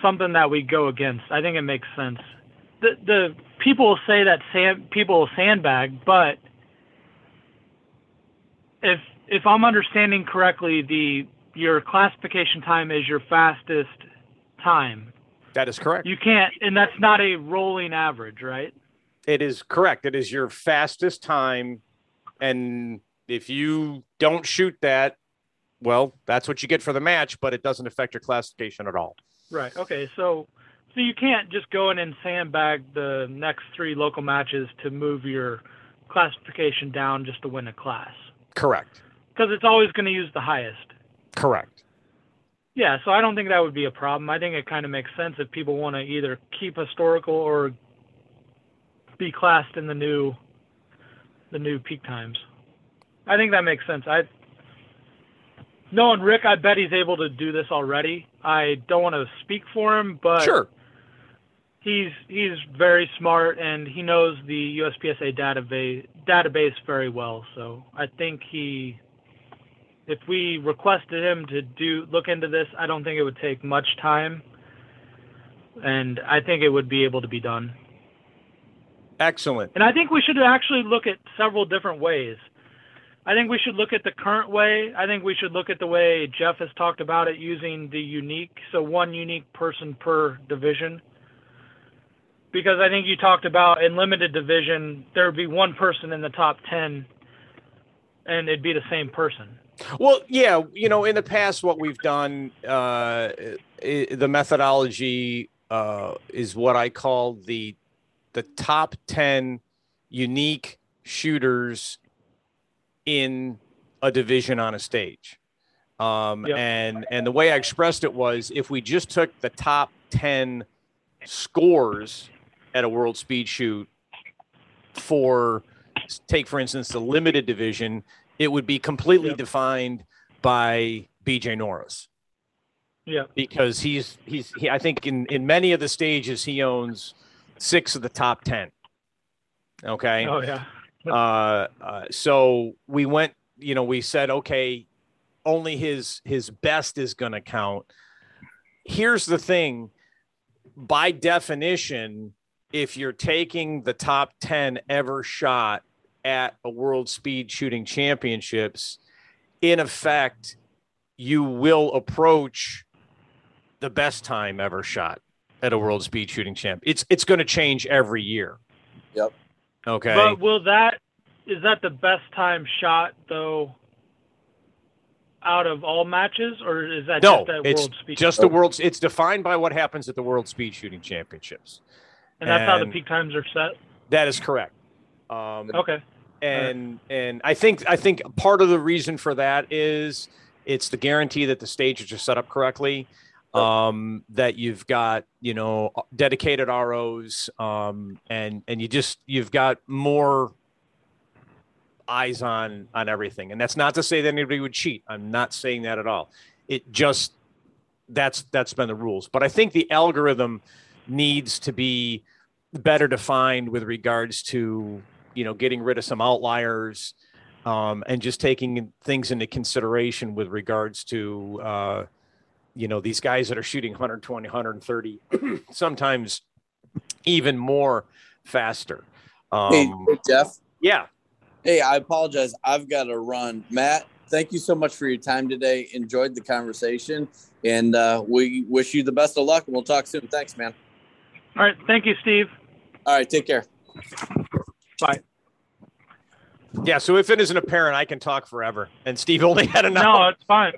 something that we go against. I think it makes sense. The the people say that sand people sandbag, but if if I'm understanding correctly, the your classification time is your fastest time. that is correct. You can't, and that's not a rolling average, right? It is correct. It is your fastest time, and if you don't shoot that, well, that's what you get for the match. But it doesn't affect your classification at all. Right. Okay. So so you can't just go in and sandbag the next three local matches to move your classification down just to win a class Correct. because it's always going to use the highest. Correct. Yeah, so I don't think that would be a problem. I think it kind of makes sense if people want to either keep historical or be classed in the new the new peak times. I think that makes sense. I knowing Rick, I bet he's able to do this already. I don't want to speak for him, but sure. he's he's very smart and he knows the USPSA database database very well. So I think he, if we requested him to do look into this, I don't think it would take much time, and I think it would be able to be done. Excellent. And I think we should actually look at several different ways. I think we should look at the current way. I think we should look at the way Jeff has talked about it using the unique, so one unique person per division. Because I think you talked about in limited division, there would be one person in the top 10 and it'd be the same person. Well, yeah, you know, in the past, what we've done, uh, the methodology uh, is what I call the the top ten unique shooters in a division on a stage. Um, Yep. And and the way I expressed it was, if we just took the top ten scores at a world speed shoot for, take for instance, the limited division, it would be completely Yep. defined by BJ Norris Yeah. because he's he's he, I think in in many of the stages he owns six of the top ten. Okay. Oh, yeah. Uh, uh, so we went, you know, we said, okay, only his his best is going to count. Here's the thing: by definition, if you're taking the top ten ever shot at a World Speed Shooting Championships, in effect, you will approach the best time ever shot at a World Speed Shooting Champ. It's it's going to change every year. Yep. Okay. But will that, is that the best time shot, though, out of all matches, or is that No, just it's World Speed? just the world's. It's defined by what happens at the World Speed Shooting Championships. and that's how the peak times are set? That is correct. Um, Okay. and and I think I think part of the reason for that is it's the guarantee that the stages are set up correctly, um, that you've got you know dedicated ROs, um, and and you just you've got more eyes on on everything. And that's not to say that anybody would cheat. I'm not saying that at all. It just that's that's been the rules. But I think the algorithm needs to be better defined with regards to you know getting rid of some outliers um, and just taking things into consideration with regards to uh, you know these guys that are shooting 120 130 [clears throat] sometimes even more faster um, Hey, hey, Jeff. yeah Hey, I apologize. I've got to run. Matt, thank you so much for your time today. Enjoyed the conversation, and uh, we wish you the best of luck. And we'll talk soon. Thanks, man. All right. Thank you, Steve. All right, take care. Bye. yeah so if it isn't apparent i can talk forever and steve only had enough No, it's fine.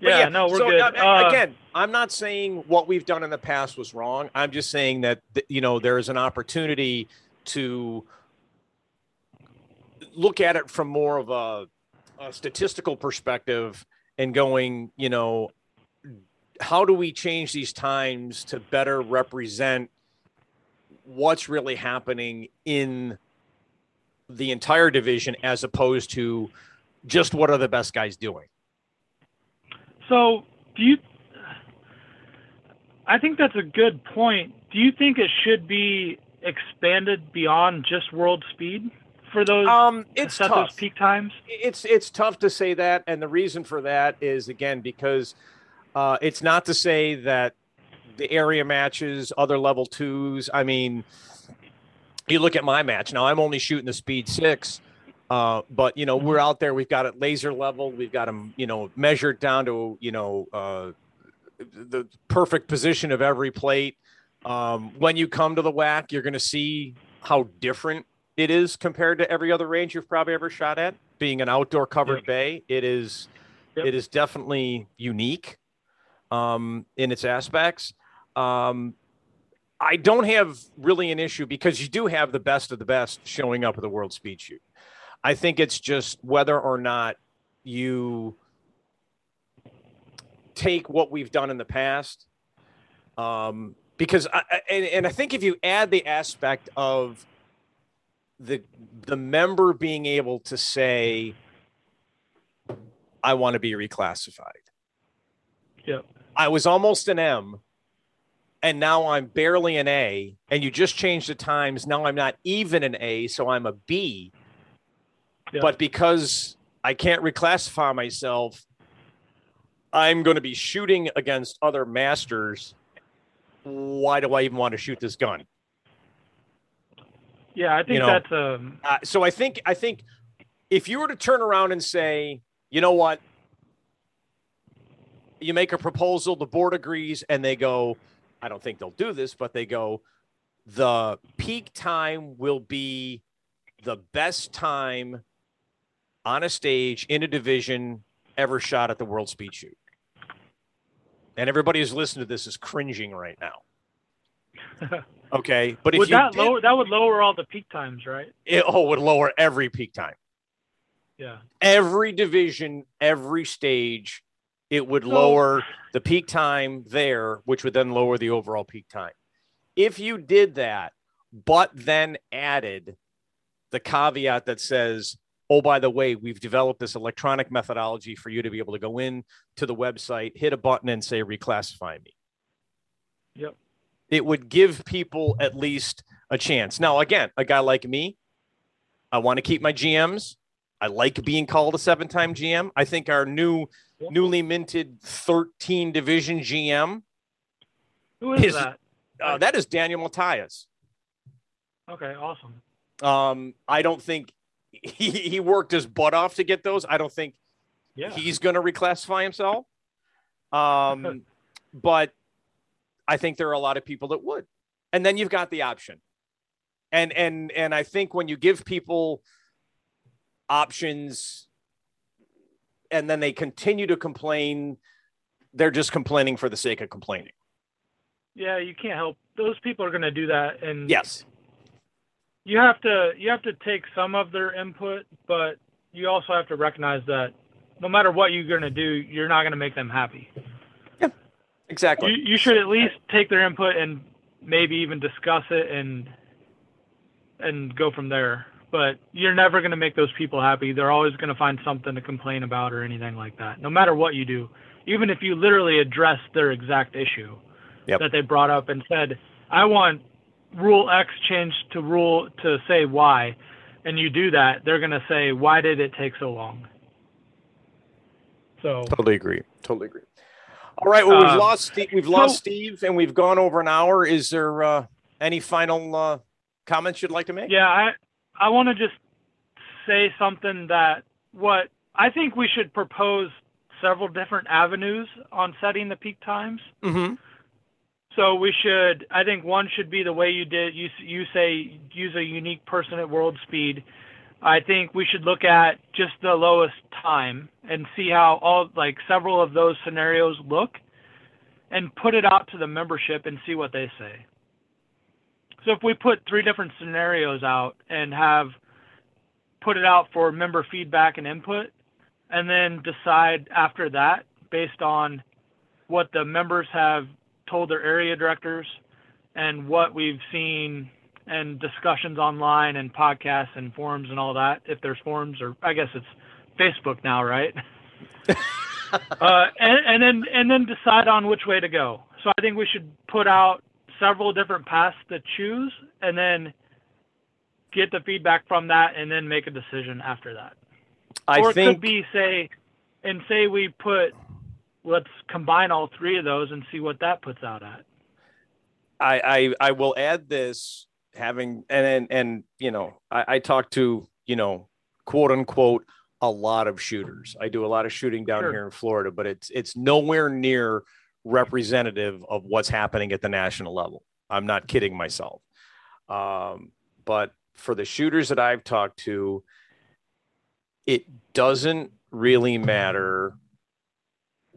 But Yeah, no, we're so, good. uh, Uh, again, I'm not saying what we've done in the past was wrong. I'm just saying that you know there is an opportunity to look at it from more of a, a statistical perspective and going, you know, how do we change these times to better represent what's really happening in the entire division as opposed to just what are the best guys doing? So, do you? I think that's a good point. Do you think it should be expanded beyond just world speed for those Um, it's tough. those peak times? It's it's tough to say that, and the reason for that is again because uh, it's not to say that the area matches, other level twos. I mean, you look at my match now. I'm only shooting the speed six, uh, but you know we're out there. We've got it laser level. We've got them, you know, measured down to you know uh, the perfect position of every plate. Um, when you come to the whack, you're going to see how different it is compared to every other range you've probably ever shot at. Being an outdoor covered bay, it is Yep. it is definitely unique um, in its aspects. Um, I don't have really an issue because you do have the best of the best showing up at the World Speed Shoot. I think it's just whether or not you take what we've done in the past. Um, because I, and, and I think if you add the aspect of the the member being able to say, I want to be reclassified. Yep. I was almost an M and now I'm barely an A, and you just changed the times. Now I'm not even an A, so I'm a B. But because I can't reclassify myself, I'm going to be shooting against other masters. Why do I even want to shoot this gun? Yeah, I think know, that's um. Uh, so I think I think if you were to turn around and say, you know what, you make a proposal, the board agrees, and they go, I don't think they'll do this, but they go, the peak time will be the best time on a stage in a division ever shot at the World Speed Shoot. And everybody who's listening to this is cringing right now. [laughs] Okay, but if would you that did- lower that would lower all the peak times, right? it, oh, would lower every peak time. Yeah. every division, every stage, it would So- lower the peak time there, which would then lower the overall peak time. If you did that, but then added the caveat that says, oh, by the way, we've developed this electronic methodology for you to be able to go in to the website, hit a button, and say, reclassify me. Yep. It would give people at least a chance. Now, again, a guy like me, I want to keep my GMs. I like being called a seven time GM. I think our new, Yep. newly minted 13 division GM, Who is His- that? uh, that is Daniel Matias. Okay, awesome. Um, I don't think he, he worked his butt off to get those. I don't think Yeah. he's going to reclassify himself. [laughs] Um, but I think there are a lot of people that would. And then you've got the option. And and and I think when you give people options and then they continue to complain, they're just complaining for the sake of complaining. yeah, you can't help. Those people are going to do that, and Yes. You have to you have to take some of their input, but you also have to recognize that no matter what you're going to do, you're not going to make them happy. Yep, Exactly. You, you should at least take their input and maybe even discuss it and and go from there. But you're never going to make those people happy. They're always going to find something to complain about or anything like that. No matter what you do, even if you literally address their exact issue Yep. that they brought up and said, "I want rule X changed to rule to say Y," and you do that, they're going to say, "Why did it take so long?" So Totally agree. Totally agree. All right. Well, we've Uh, lost Steve. We've lost so- Steve, and we've gone over an hour. Is there uh, any final uh, comments you'd like to make? Yeah, I I want to just say something that what I think we should propose several different avenues on setting the peak times. Mm-hmm. So we should I think one should be the way you did you you say use a unique person at world speed. I think we should look at just the lowest time and see how all like several of those scenarios look and put it out to the membership and see what they say. So if we put three different scenarios out and have put it out for member feedback and input, and then decide after that based on what the members have told their area directors and what we've seen and discussions online and podcasts and forums and all that. If there's forums, or I guess it's Facebook now, right? [laughs] uh, and, and then and then decide on which way to go. So I think we should put out several different paths to choose, and then get the feedback from that, and then make a decision after that. I or it think could be say, and say we put, let's combine all three of those and see what that puts out at. I, I I will add this having and and, and you know I, I talk to you know quote unquote a lot of shooters. I do a lot of shooting down Sure. here in Florida, but it's it's nowhere near representative of what's happening at the national level. I'm not kidding myself. Um, but for the shooters that I've talked to, it doesn't really matter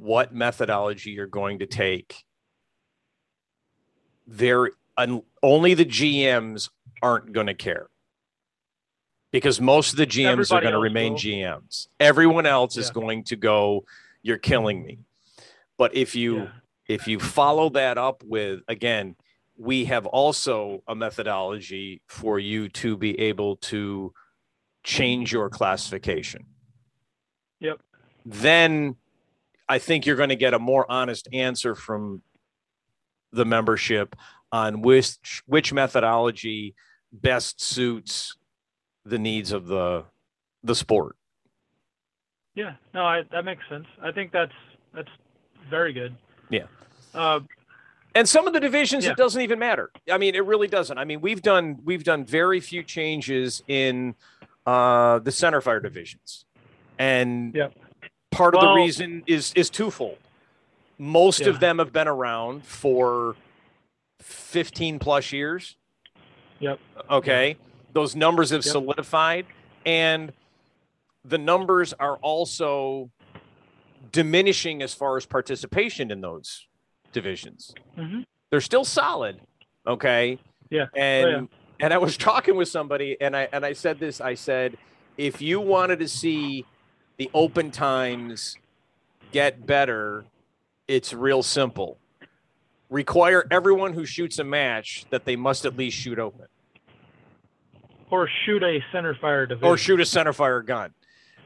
what methodology you're going to take there un, only the GMs aren't going to care because most of the GMs are going to remain will. GMs. Everyone else is going to go, "You're killing me." But if you Yeah. if you follow that up with again, we have also a methodology for you to be able to change your classification. Yep. Then I think you're going to get a more honest answer from the membership on which which methodology best suits the needs of the the sport. Yeah, no, I, that makes sense. I think that's that's very good. Yeah. Uh, And some of the divisions, Yeah. it doesn't even matter. I mean, it really doesn't. I mean, we've done we've done very few changes in uh, the center fire divisions, and Yep. Part of the reason is is twofold. Most Yeah. of them have been around for fifteen plus years. Yep. Okay, those numbers have Yep. solidified, and the numbers are also diminishing as far as participation in those divisions mhm. they're still solid okay Yeah. and Oh, yeah. and i was [laughs] talking with somebody and i and i said this i said if you wanted to see the open times get better it's real simple require everyone who shoots a match that they must at least shoot open Or shoot a center fire division. or shoot a center fire gun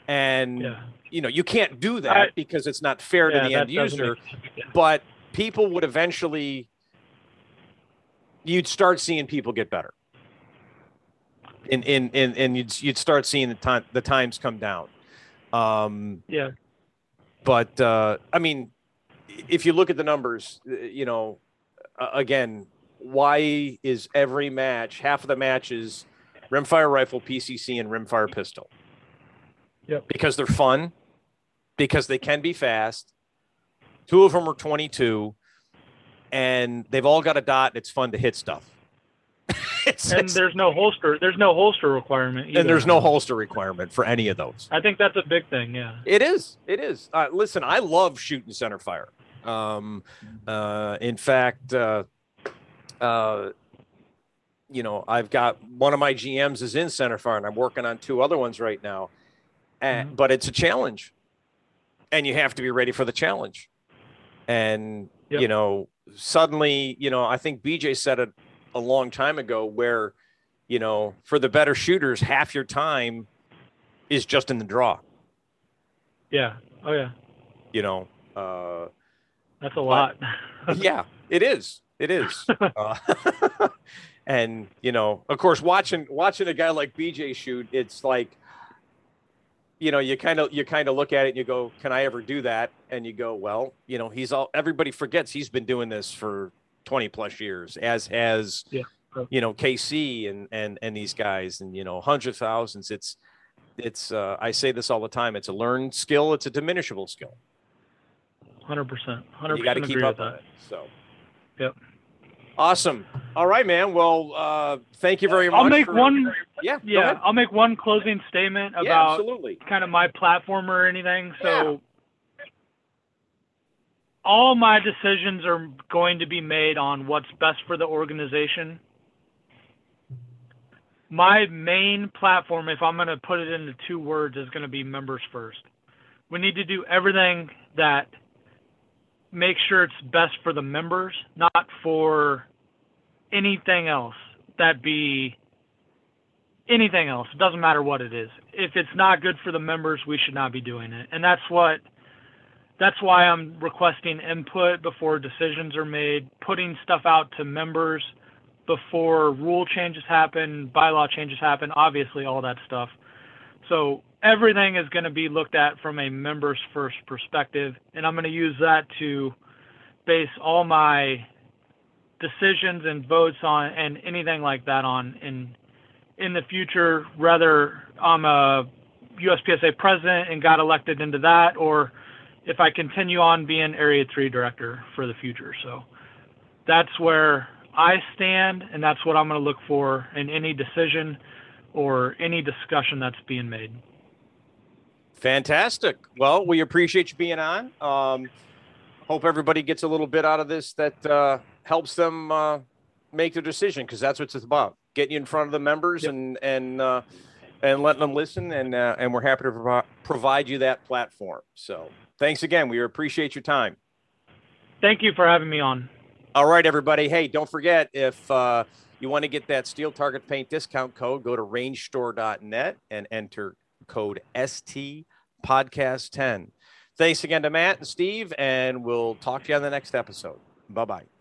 and Yeah. you know you can't do that I- because it's not fair yeah, to the end user. Yeah. but people would eventually you'd start seeing people get better and in in and you'd you'd start seeing the time the times come down um Yeah. but uh i mean if you look at the numbers uh, you know again why is every match half of the matches rimfire rifle pcc and rimfire pistol Yep. because they're fun because they can be fast two of them are 22 and they've all got a dot and it's fun to hit stuff it's, And it's- there's no holster. There's no holster requirement. Either. and there's no holster requirement for any of those I think that's a big thing. Yeah. it is. It is. Uh, listen, I love shooting center fire. Um, uh, in fact, uh, uh, you know, I've got one of my GMs is in center fire, and I'm working on two other ones right now. And, Mhm. But it's a challenge, and you have to be ready for the challenge. And Yep. you know, suddenly, you know, I think BJ said it a long time ago, where you know, for the better shooters, half your time is just in the draw. Yeah. Oh yeah. You know, uh, That's a lot. yeah, it is. It is. [laughs] uh, [laughs] and you know, of course, watching watching a guy like BJ shoot, it's like, you know, you kind of you kind of look at it and you go, "Can I ever do that?" And you go, "Well, you know, he's all. Everybody forgets he's been doing this for twenty plus years, as has Yeah. you know KC and and and these guys, and you know, hundred thousands. It's it's. Uh, I say this all the time. It's a learned skill. It's a diminishable skill. Hundred percent. Hundred you got to keep up with with that. it. So. Yep. Awesome. All right, man. Well, uh, thank you very much. I'll make for- one. Yeah. Yeah. I'll make one closing statement Yeah, about absolutely. kind of my platform or anything. So all my decisions are going to be made on what's best for the organization. My main platform, if I'm going to put it into two words, is going to be members first. We need to do everything that makes sure it's best for the members, not for anything else that be anything else. It doesn't matter what it is. If it's not good for the members, we should not be doing it. And that's what that's why I'm requesting input before decisions are made, putting stuff out to members before rule changes happen, bylaw changes happen, obviously all that stuff. So everything is going to be looked at from a members first perspective, and I'm going to use that to base all my decisions and votes on and anything like that on in in the future, whether I'm a USPSA president and got elected into that, or if I continue on being Area 3 director for the future. So that's where I stand, and that's what I'm going to look for in any decision or any discussion that's being made. Fantastic. Well, we appreciate you being on. Um, hope everybody gets a little bit out of this that uh, helps them uh, make their decision because that's what it's about. Getting you in front of the members Yep. and and uh, and letting them listen, and uh, and we're happy to provi- provide you that platform. So thanks again. We appreciate your time. Thank you for having me on. All right, everybody. Hey, don't forget if uh, you want to get that steel target paint discount code, go to rangestore.net and enter code ST podcast 10. Thanks again to Matt and Steve, and we'll talk to you on the next episode. Bye bye.